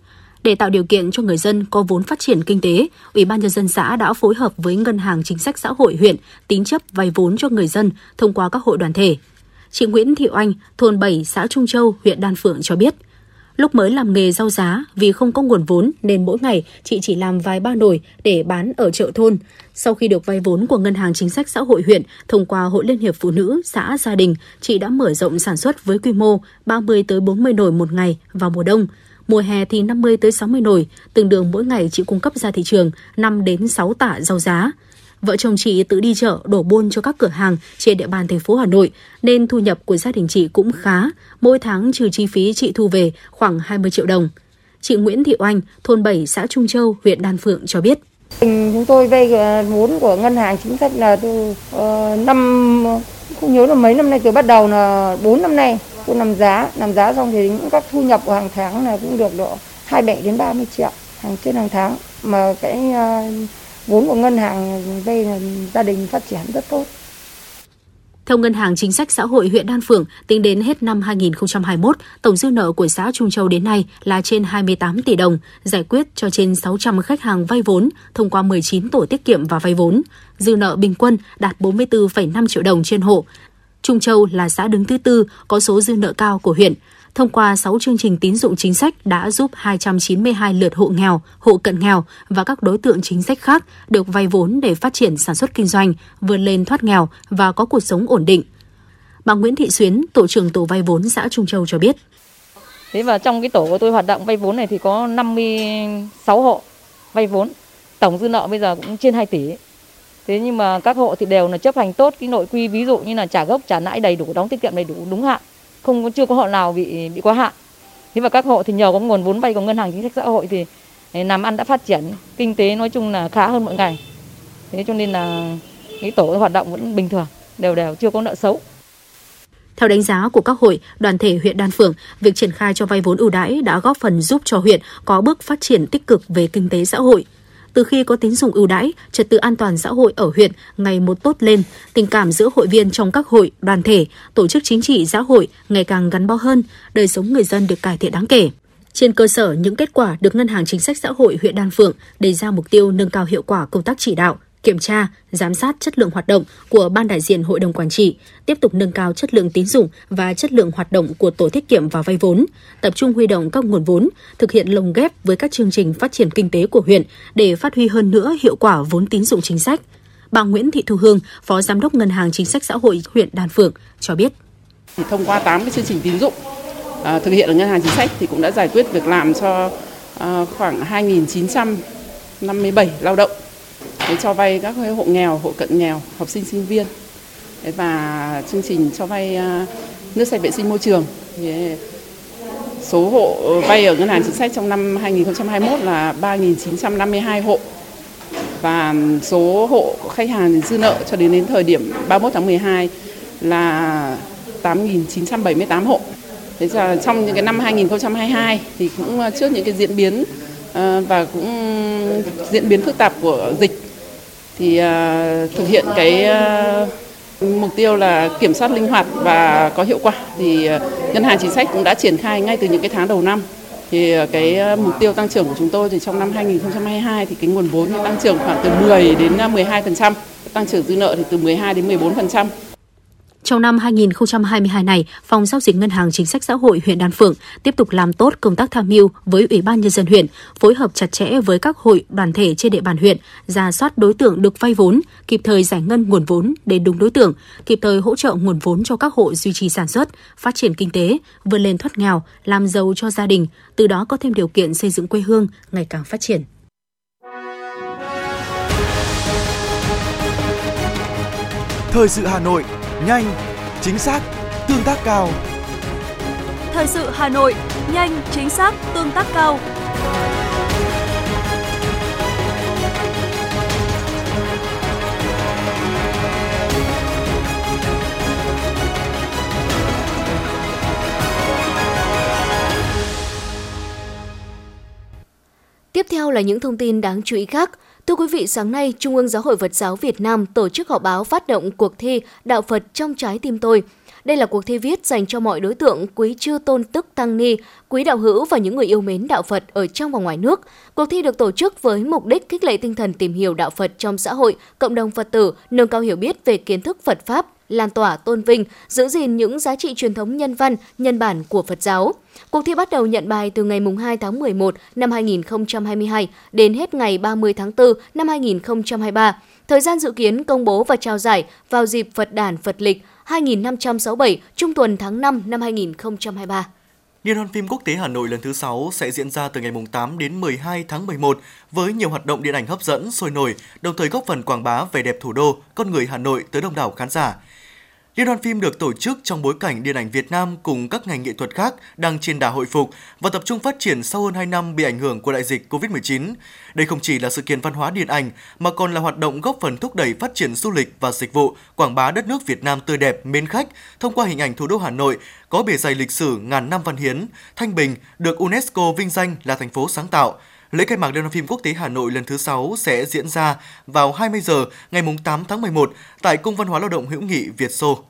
Để tạo điều kiện cho người dân có vốn phát triển kinh tế, Ủy ban nhân dân xã đã phối hợp với Ngân hàng Chính sách Xã hội huyện tín chấp vay vốn cho người dân thông qua các hội đoàn thể. Chị Nguyễn Thị Oanh, thôn 7, xã Trung Châu, huyện Đan Phượng cho biết, Lúc mới làm nghề rau giá vì không có nguồn vốn nên mỗi ngày chị chỉ làm vài ba nồi để bán ở chợ thôn. Sau khi được vay vốn của Ngân hàng Chính sách Xã hội huyện thông qua Hội Liên hiệp Phụ nữ xã gia đình, chị đã mở rộng sản xuất với quy mô 30 tới 40 nồi một ngày vào mùa đông. Mùa hè thì 50 tới 60 nồi, tương đương mỗi ngày chị cung cấp ra thị trường 5 đến 6 tạ rau giá. Vợ chồng chị tự đi chợ đổ buôn cho các cửa hàng trên địa bàn thành phố Hà Nội nên thu nhập của gia đình chị cũng khá, mỗi tháng trừ chi phí chị thu về khoảng 20 triệu đồng. Chị Nguyễn Thị Oanh, thôn 7, xã Trung Châu, huyện Đan Phượng cho biết. Chúng tôi vay ờ, vốn của ngân hàng chính sách là từ uh, năm không nhớ là mấy năm nay từ bắt đầu là 4 năm nay tôi làm giá làm giá xong thì những các thu nhập của hàng tháng là cũng được độ 27 đến 30 triệu hàng trên hàng tháng mà cái uh, vốn của ngân hàng đây là gia đình phát triển rất tốt. Theo Ngân hàng Chính sách Xã hội huyện Đan Phượng, tính đến hết năm 2021, tổng dư nợ của xã Trung Châu đến nay là trên 28 tỷ đồng, giải quyết cho trên 600 khách hàng vay vốn thông qua 19 tổ tiết kiệm và vay vốn. Dư nợ bình quân đạt 44,5 triệu đồng trên hộ. Trung Châu là xã đứng thứ tư có số dư nợ cao của huyện thông qua 6 chương trình tín dụng chính sách đã giúp 292 lượt hộ nghèo, hộ cận nghèo và các đối tượng chính sách khác được vay vốn để phát triển sản xuất kinh doanh, vươn lên thoát nghèo và có cuộc sống ổn định. Bà Nguyễn Thị Xuyến, tổ trưởng tổ vay vốn xã Trung Châu cho biết. Thế và trong cái tổ của tôi hoạt động vay vốn này thì có 56 hộ vay vốn. Tổng dư nợ bây giờ cũng trên 2 tỷ. Thế nhưng mà các hộ thì đều là chấp hành tốt cái nội quy ví dụ như là trả gốc, trả lãi đầy đủ, đóng tiết kiệm đầy đủ đúng hạn không chưa có hộ nào bị bị quá hạn. Thế và các hộ thì nhờ có nguồn vốn vay của ngân hàng chính sách xã hội thì làm ăn đã phát triển kinh tế nói chung là khá hơn mọi ngày. Thế cho nên là cái tổ hoạt động vẫn bình thường đều đều chưa có nợ xấu. Theo đánh giá của các hội, đoàn thể huyện Đan Phượng, việc triển khai cho vay vốn ưu đãi đã góp phần giúp cho huyện có bước phát triển tích cực về kinh tế xã hội. Từ khi có tín dụng ưu đãi, trật tự an toàn xã hội ở huyện ngày một tốt lên, tình cảm giữa hội viên trong các hội, đoàn thể, tổ chức chính trị xã hội ngày càng gắn bó hơn, đời sống người dân được cải thiện đáng kể. Trên cơ sở những kết quả được Ngân hàng Chính sách Xã hội huyện Đan Phượng đề ra mục tiêu nâng cao hiệu quả công tác chỉ đạo, kiểm tra, giám sát chất lượng hoạt động của ban đại diện hội đồng quản trị, tiếp tục nâng cao chất lượng tín dụng và chất lượng hoạt động của tổ tiết kiệm và vay vốn, tập trung huy động các nguồn vốn, thực hiện lồng ghép với các chương trình phát triển kinh tế của huyện để phát huy hơn nữa hiệu quả vốn tín dụng chính sách. Bà Nguyễn Thị Thu Hương, Phó Giám đốc Ngân hàng Chính sách Xã hội huyện Đan Phượng cho biết. Thông qua 8 cái chương trình tín dụng à, thực hiện ở Ngân hàng Chính sách thì cũng đã giải quyết việc làm cho à, khoảng 2.957 lao động để cho vay các hộ nghèo, hộ cận nghèo, học sinh sinh viên và chương trình cho vay à, nước sạch vệ sinh môi trường. À, số hộ vay ở ngân hàng chính sách trong năm 2021 là 3.952 hộ và số hộ khách hàng dư nợ cho đến đến thời điểm 31 tháng 12 là 8.978 hộ. Thế là trong những cái năm 2022 thì cũng à, trước những cái diễn biến và cũng diễn biến phức tạp của dịch thì à, thực hiện cái à, mục tiêu là kiểm soát linh hoạt và có hiệu quả thì à, ngân hàng chính sách cũng đã triển khai ngay từ những cái tháng đầu năm thì cái mục tiêu tăng trưởng của chúng tôi thì trong năm 2022 thì cái nguồn vốn tăng trưởng khoảng từ 10 đến 12%, tăng trưởng dư nợ thì từ 12 đến 14%. Trong năm 2022 này, Phòng Giao dịch Ngân hàng Chính sách Xã hội huyện Đan Phượng tiếp tục làm tốt công tác tham mưu với Ủy ban Nhân dân huyện, phối hợp chặt chẽ với các hội đoàn thể trên địa bàn huyện, ra soát đối tượng được vay vốn, kịp thời giải ngân nguồn vốn đến đúng đối tượng, kịp thời hỗ trợ nguồn vốn cho các hộ duy trì sản xuất, phát triển kinh tế, vươn lên thoát nghèo, làm giàu cho gia đình, từ đó có thêm điều kiện xây dựng quê hương ngày càng phát triển. Thời sự Hà Nội, nhanh, chính xác, tương tác cao. Thời sự Hà Nội, nhanh, chính xác, tương tác cao. Tiếp theo là những thông tin đáng chú ý khác. Thưa quý vị, sáng nay, Trung ương Giáo hội Phật giáo Việt Nam tổ chức họp báo phát động cuộc thi Đạo Phật trong trái tim tôi. Đây là cuộc thi viết dành cho mọi đối tượng quý chư tôn tức tăng ni, quý đạo hữu và những người yêu mến đạo Phật ở trong và ngoài nước. Cuộc thi được tổ chức với mục đích khích lệ tinh thần tìm hiểu đạo Phật trong xã hội, cộng đồng Phật tử, nâng cao hiểu biết về kiến thức Phật Pháp, lan tỏa tôn vinh, giữ gìn những giá trị truyền thống nhân văn, nhân bản của Phật giáo. Cuộc thi bắt đầu nhận bài từ ngày 2 tháng 11 năm 2022 đến hết ngày 30 tháng 4 năm 2023. Thời gian dự kiến công bố và trao giải vào dịp Phật đản Phật lịch 2567 trung tuần tháng 5 năm 2023. Liên hoan phim quốc tế Hà Nội lần thứ 6 sẽ diễn ra từ ngày 8 đến 12 tháng 11 với nhiều hoạt động điện ảnh hấp dẫn, sôi nổi, đồng thời góp phần quảng bá vẻ đẹp thủ đô, con người Hà Nội tới đông đảo khán giả. Liên hoan phim được tổ chức trong bối cảnh điện ảnh Việt Nam cùng các ngành nghệ thuật khác đang trên đà hồi phục và tập trung phát triển sau hơn 2 năm bị ảnh hưởng của đại dịch COVID-19. Đây không chỉ là sự kiện văn hóa điện ảnh mà còn là hoạt động góp phần thúc đẩy phát triển du lịch và dịch vụ, quảng bá đất nước Việt Nam tươi đẹp, mến khách thông qua hình ảnh thủ đô Hà Nội có bề dày lịch sử ngàn năm văn hiến, Thanh Bình được UNESCO vinh danh là thành phố sáng tạo. Lễ khai mạc Liên hoan phim quốc tế Hà Nội lần thứ 6 sẽ diễn ra vào 20 giờ ngày 8 tháng 11 tại Cung văn hóa lao động hữu nghị Việt Xô.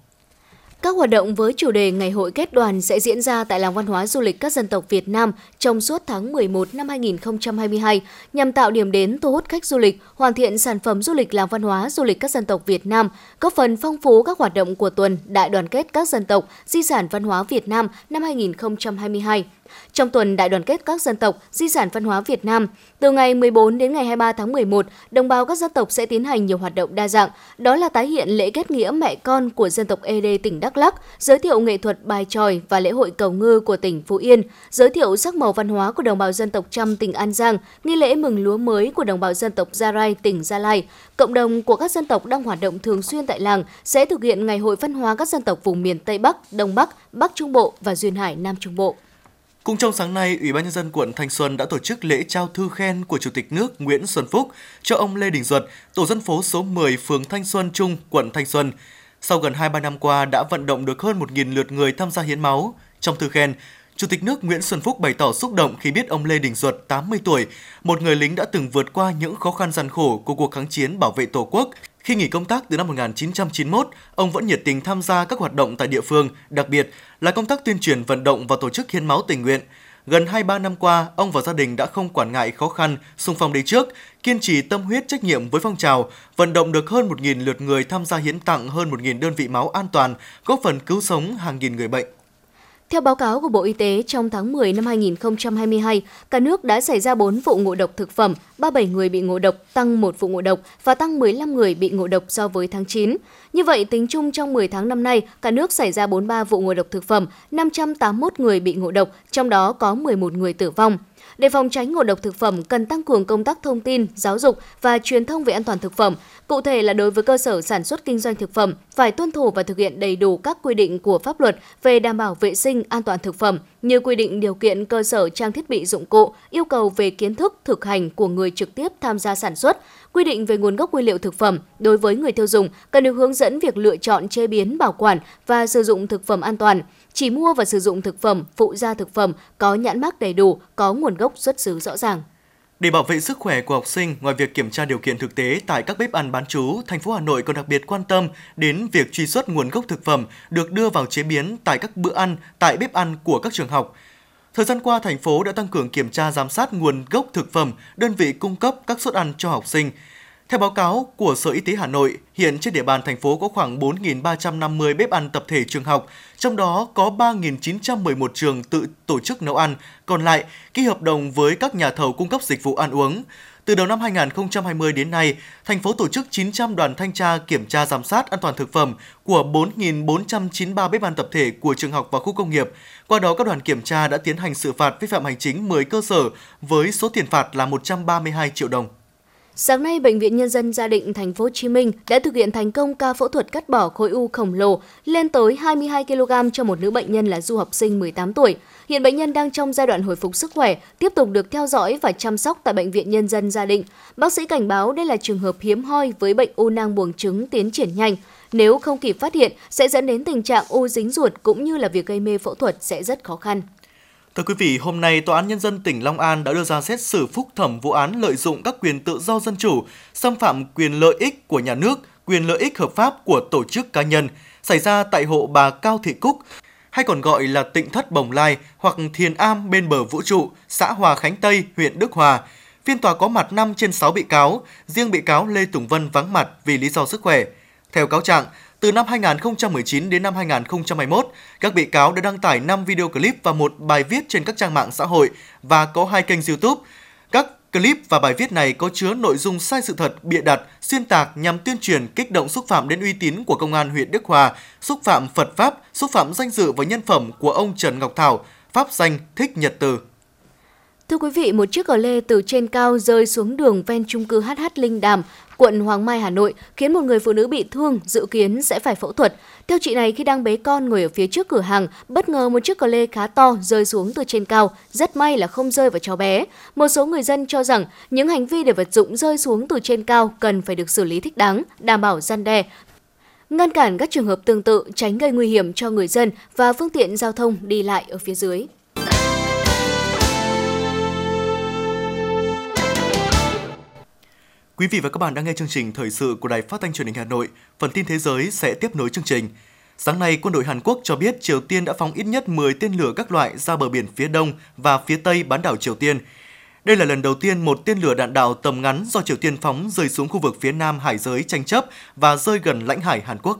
Các hoạt động với chủ đề Ngày hội kết đoàn sẽ diễn ra tại Làng Văn hóa Du lịch các dân tộc Việt Nam trong suốt tháng 11 năm 2022 nhằm tạo điểm đến thu hút khách du lịch, hoàn thiện sản phẩm du lịch làng văn hóa du lịch các dân tộc Việt Nam, góp phần phong phú các hoạt động của tuần Đại đoàn kết các dân tộc, di sản văn hóa Việt Nam năm 2022. Trong tuần Đại đoàn kết các dân tộc, di sản văn hóa Việt Nam, từ ngày 14 đến ngày 23 tháng 11, đồng bào các dân tộc sẽ tiến hành nhiều hoạt động đa dạng. Đó là tái hiện lễ kết nghĩa mẹ con của dân tộc ED tỉnh Đắk Lắk, giới thiệu nghệ thuật bài tròi và lễ hội cầu ngư của tỉnh Phú Yên, giới thiệu sắc màu văn hóa của đồng bào dân tộc Chăm tỉnh An Giang, nghi lễ mừng lúa mới của đồng bào dân tộc Gia Rai tỉnh Gia Lai. Cộng đồng của các dân tộc đang hoạt động thường xuyên tại làng sẽ thực hiện ngày hội văn hóa các dân tộc vùng miền Tây Bắc, Đông Bắc, Bắc Trung Bộ và Duyên Hải Nam Trung Bộ. Cùng trong sáng nay, Ủy ban nhân dân quận Thanh Xuân đã tổ chức lễ trao thư khen của Chủ tịch nước Nguyễn Xuân Phúc cho ông Lê Đình Duật, tổ dân phố số 10 phường Thanh Xuân Trung, quận Thanh Xuân. Sau gần 2-3 năm qua đã vận động được hơn 1.000 lượt người tham gia hiến máu. Trong thư khen, Chủ tịch nước Nguyễn Xuân Phúc bày tỏ xúc động khi biết ông Lê Đình Duật, 80 tuổi, một người lính đã từng vượt qua những khó khăn gian khổ của cuộc kháng chiến bảo vệ Tổ quốc. Khi nghỉ công tác từ năm 1991, ông vẫn nhiệt tình tham gia các hoạt động tại địa phương, đặc biệt là công tác tuyên truyền vận động và tổ chức hiến máu tình nguyện. Gần 2-3 năm qua, ông và gia đình đã không quản ngại khó khăn, xung phong đi trước, kiên trì tâm huyết trách nhiệm với phong trào, vận động được hơn 1.000 lượt người tham gia hiến tặng hơn 1.000 đơn vị máu an toàn, góp phần cứu sống hàng nghìn người bệnh. Theo báo cáo của Bộ Y tế, trong tháng 10 năm 2022, cả nước đã xảy ra 4 vụ ngộ độc thực phẩm, 37 người bị ngộ độc, tăng 1 vụ ngộ độc và tăng 15 người bị ngộ độc so với tháng 9. Như vậy, tính chung trong 10 tháng năm nay, cả nước xảy ra 43 vụ ngộ độc thực phẩm, 581 người bị ngộ độc, trong đó có 11 người tử vong. Để phòng tránh ngộ độc thực phẩm, cần tăng cường công tác thông tin, giáo dục và truyền thông về an toàn thực phẩm. Cụ thể là đối với cơ sở sản xuất kinh doanh thực phẩm, phải tuân thủ và thực hiện đầy đủ các quy định của pháp luật về đảm bảo vệ sinh an toàn thực phẩm như quy định điều kiện cơ sở trang thiết bị dụng cụ, yêu cầu về kiến thức thực hành của người trực tiếp tham gia sản xuất, quy định về nguồn gốc nguyên liệu thực phẩm đối với người tiêu dùng cần được hướng dẫn việc lựa chọn chế biến, bảo quản và sử dụng thực phẩm an toàn chỉ mua và sử dụng thực phẩm, phụ gia thực phẩm có nhãn mác đầy đủ, có nguồn gốc xuất xứ rõ ràng. Để bảo vệ sức khỏe của học sinh, ngoài việc kiểm tra điều kiện thực tế tại các bếp ăn bán trú, thành phố Hà Nội còn đặc biệt quan tâm đến việc truy xuất nguồn gốc thực phẩm được đưa vào chế biến tại các bữa ăn tại bếp ăn của các trường học. Thời gian qua, thành phố đã tăng cường kiểm tra giám sát nguồn gốc thực phẩm, đơn vị cung cấp các suất ăn cho học sinh. Theo báo cáo của Sở Y tế Hà Nội, hiện trên địa bàn thành phố có khoảng 4.350 bếp ăn tập thể trường học, trong đó có 3.911 trường tự tổ chức nấu ăn, còn lại ký hợp đồng với các nhà thầu cung cấp dịch vụ ăn uống. Từ đầu năm 2020 đến nay, thành phố tổ chức 900 đoàn thanh tra kiểm tra giám sát an toàn thực phẩm của 4.493 bếp ăn tập thể của trường học và khu công nghiệp. Qua đó, các đoàn kiểm tra đã tiến hành xử phạt vi phạm hành chính 10 cơ sở với số tiền phạt là 132 triệu đồng. Sáng nay, Bệnh viện Nhân dân Gia Định, Thành phố Hồ Chí Minh đã thực hiện thành công ca phẫu thuật cắt bỏ khối u khổng lồ lên tới 22 kg cho một nữ bệnh nhân là du học sinh 18 tuổi. Hiện bệnh nhân đang trong giai đoạn hồi phục sức khỏe, tiếp tục được theo dõi và chăm sóc tại Bệnh viện Nhân dân Gia Định. Bác sĩ cảnh báo đây là trường hợp hiếm hoi với bệnh u nang buồng trứng tiến triển nhanh. Nếu không kịp phát hiện, sẽ dẫn đến tình trạng u dính ruột cũng như là việc gây mê phẫu thuật sẽ rất khó khăn. Thưa quý vị, hôm nay Tòa án Nhân dân tỉnh Long An đã đưa ra xét xử phúc thẩm vụ án lợi dụng các quyền tự do dân chủ, xâm phạm quyền lợi ích của nhà nước, quyền lợi ích hợp pháp của tổ chức cá nhân, xảy ra tại hộ bà Cao Thị Cúc, hay còn gọi là tịnh thất Bồng Lai hoặc Thiền Am bên bờ vũ trụ, xã Hòa Khánh Tây, huyện Đức Hòa. Phiên tòa có mặt 5 trên 6 bị cáo, riêng bị cáo Lê Tùng Vân vắng mặt vì lý do sức khỏe. Theo cáo trạng, từ năm 2019 đến năm 2021, các bị cáo đã đăng tải 5 video clip và một bài viết trên các trang mạng xã hội và có hai kênh YouTube. Các clip và bài viết này có chứa nội dung sai sự thật, bịa đặt, xuyên tạc nhằm tuyên truyền kích động xúc phạm đến uy tín của công an huyện Đức Hòa, xúc phạm Phật pháp, xúc phạm danh dự và nhân phẩm của ông Trần Ngọc Thảo, pháp danh Thích Nhật Từ. Thưa quý vị, một chiếc cờ lê từ trên cao rơi xuống đường ven trung cư HH Linh Đàm, quận Hoàng Mai, Hà Nội, khiến một người phụ nữ bị thương, dự kiến sẽ phải phẫu thuật. Theo chị này, khi đang bế con ngồi ở phía trước cửa hàng, bất ngờ một chiếc cờ lê khá to rơi xuống từ trên cao, rất may là không rơi vào cháu bé. Một số người dân cho rằng những hành vi để vật dụng rơi xuống từ trên cao cần phải được xử lý thích đáng, đảm bảo gian đe, ngăn cản các trường hợp tương tự, tránh gây nguy hiểm cho người dân và phương tiện giao thông đi lại ở phía dưới. Quý vị và các bạn đang nghe chương trình thời sự của Đài Phát thanh Truyền hình Hà Nội. Phần tin thế giới sẽ tiếp nối chương trình. Sáng nay, quân đội Hàn Quốc cho biết Triều Tiên đã phóng ít nhất 10 tên lửa các loại ra bờ biển phía đông và phía tây bán đảo Triều Tiên. Đây là lần đầu tiên một tên lửa đạn đạo tầm ngắn do Triều Tiên phóng rơi xuống khu vực phía nam hải giới tranh chấp và rơi gần lãnh hải Hàn Quốc.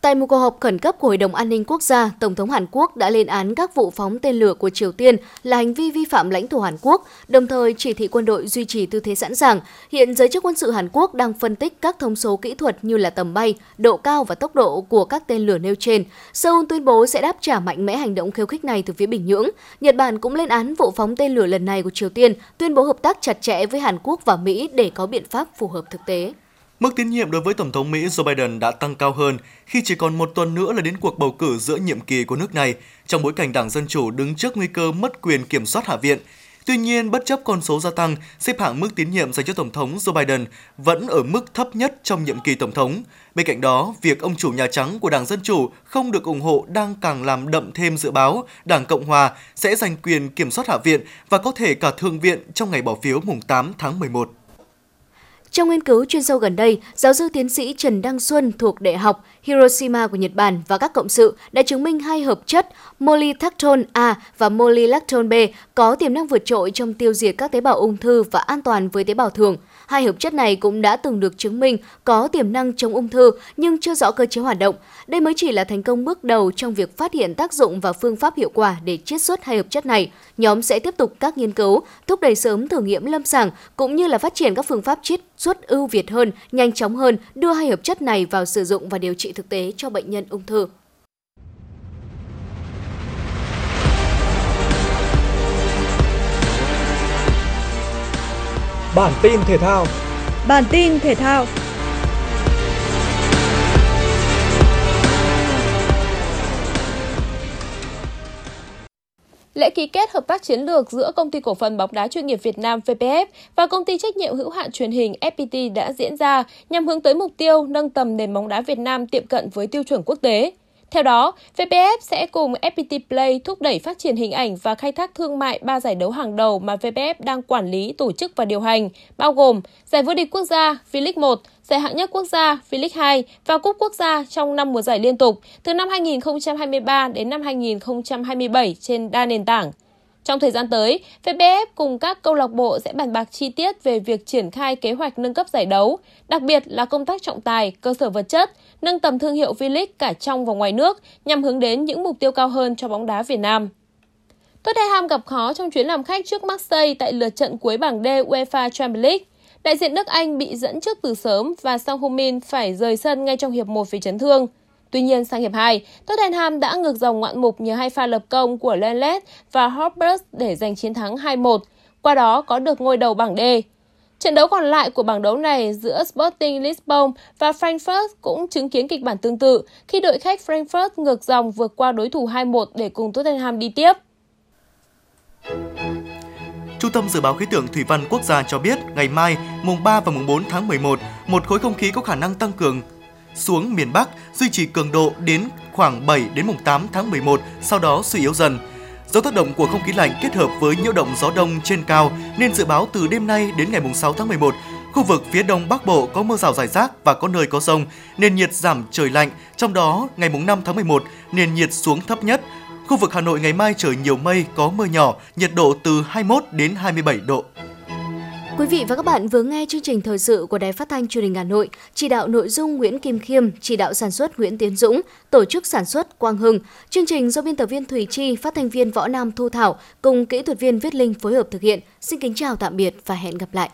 Tại một cuộc họp khẩn cấp của Hội đồng An ninh Quốc gia, Tổng thống Hàn Quốc đã lên án các vụ phóng tên lửa của Triều Tiên là hành vi vi phạm lãnh thổ Hàn Quốc, đồng thời chỉ thị quân đội duy trì tư thế sẵn sàng. Hiện giới chức quân sự Hàn Quốc đang phân tích các thông số kỹ thuật như là tầm bay, độ cao và tốc độ của các tên lửa nêu trên. Seoul tuyên bố sẽ đáp trả mạnh mẽ hành động khiêu khích này từ phía Bình Nhưỡng. Nhật Bản cũng lên án vụ phóng tên lửa lần này của Triều Tiên, tuyên bố hợp tác chặt chẽ với Hàn Quốc và Mỹ để có biện pháp phù hợp thực tế. Mức tín nhiệm đối với Tổng thống Mỹ Joe Biden đã tăng cao hơn khi chỉ còn một tuần nữa là đến cuộc bầu cử giữa nhiệm kỳ của nước này, trong bối cảnh Đảng Dân Chủ đứng trước nguy cơ mất quyền kiểm soát Hạ viện. Tuy nhiên, bất chấp con số gia tăng, xếp hạng mức tín nhiệm dành cho Tổng thống Joe Biden vẫn ở mức thấp nhất trong nhiệm kỳ Tổng thống. Bên cạnh đó, việc ông chủ Nhà Trắng của Đảng Dân Chủ không được ủng hộ đang càng làm đậm thêm dự báo Đảng Cộng Hòa sẽ giành quyền kiểm soát Hạ viện và có thể cả Thượng viện trong ngày bỏ phiếu mùng 8 tháng 11. Trong nghiên cứu chuyên sâu gần đây, giáo sư tiến sĩ Trần Đăng Xuân thuộc Đại học Hiroshima của Nhật Bản và các cộng sự đã chứng minh hai hợp chất molylactone A và molylactone B có tiềm năng vượt trội trong tiêu diệt các tế bào ung thư và an toàn với tế bào thường. Hai hợp chất này cũng đã từng được chứng minh có tiềm năng chống ung thư nhưng chưa rõ cơ chế hoạt động. Đây mới chỉ là thành công bước đầu trong việc phát hiện tác dụng và phương pháp hiệu quả để chiết xuất hai hợp chất này. Nhóm sẽ tiếp tục các nghiên cứu, thúc đẩy sớm thử nghiệm lâm sàng cũng như là phát triển các phương pháp chiết xuất ưu việt hơn, nhanh chóng hơn, đưa hai hợp chất này vào sử dụng và điều trị thực tế cho bệnh nhân ung thư. Bản tin thể thao Bản tin thể thao Lễ ký kết hợp tác chiến lược giữa Công ty Cổ phần bóng đá chuyên nghiệp Việt Nam VPF và Công ty trách nhiệm hữu hạn truyền hình FPT đã diễn ra nhằm hướng tới mục tiêu nâng tầm nền bóng đá Việt Nam tiệm cận với tiêu chuẩn quốc tế. Theo đó, VPF sẽ cùng FPT Play thúc đẩy phát triển hình ảnh và khai thác thương mại ba giải đấu hàng đầu mà VPF đang quản lý, tổ chức và điều hành, bao gồm giải vô địch quốc gia V-League 1, giải hạng nhất quốc gia V-League 2 và cúp quốc gia trong năm mùa giải liên tục từ năm 2023 đến năm 2027 trên đa nền tảng. Trong thời gian tới, VPF cùng các câu lạc bộ sẽ bàn bạc chi tiết về việc triển khai kế hoạch nâng cấp giải đấu, đặc biệt là công tác trọng tài, cơ sở vật chất, nâng tầm thương hiệu V-League cả trong và ngoài nước nhằm hướng đến những mục tiêu cao hơn cho bóng đá Việt Nam. Tottenham gặp khó trong chuyến làm khách trước Marseille tại lượt trận cuối bảng D UEFA Champions League. Đại diện nước Anh bị dẫn trước từ sớm và Sang Heung-min phải rời sân ngay trong hiệp 1 vì chấn thương. Tuy nhiên, sang hiệp 2, Tottenham đã ngược dòng ngoạn mục nhờ hai pha lập công của Lenlet và Horbert để giành chiến thắng 2-1, qua đó có được ngôi đầu bảng D. Trận đấu còn lại của bảng đấu này giữa Sporting Lisbon và Frankfurt cũng chứng kiến kịch bản tương tự khi đội khách Frankfurt ngược dòng vượt qua đối thủ 2-1 để cùng Tottenham đi tiếp. Trung tâm Dự báo Khí tượng Thủy văn Quốc gia cho biết ngày mai, mùng 3 và mùng 4 tháng 11, một khối không khí có khả năng tăng cường xuống miền Bắc, duy trì cường độ đến khoảng 7 đến mùng 8 tháng 11, sau đó suy yếu dần. Do tác động của không khí lạnh kết hợp với nhiễu động gió đông trên cao nên dự báo từ đêm nay đến ngày mùng 6 tháng 11, khu vực phía đông bắc bộ có mưa rào rải rác và có nơi có rông, nền nhiệt giảm trời lạnh, trong đó ngày mùng 5 tháng 11 nền nhiệt xuống thấp nhất. Khu vực Hà Nội ngày mai trời nhiều mây, có mưa nhỏ, nhiệt độ từ 21 đến 27 độ. Quý vị và các bạn vừa nghe chương trình thời sự của Đài Phát thanh Truyền hình Hà Nội, chỉ đạo nội dung Nguyễn Kim Khiêm, chỉ đạo sản xuất Nguyễn Tiến Dũng, tổ chức sản xuất Quang Hưng. Chương trình do biên tập viên thủy Chi, phát thanh viên Võ Nam Thu Thảo cùng kỹ thuật viên Viết Linh phối hợp thực hiện. Xin kính chào tạm biệt và hẹn gặp lại.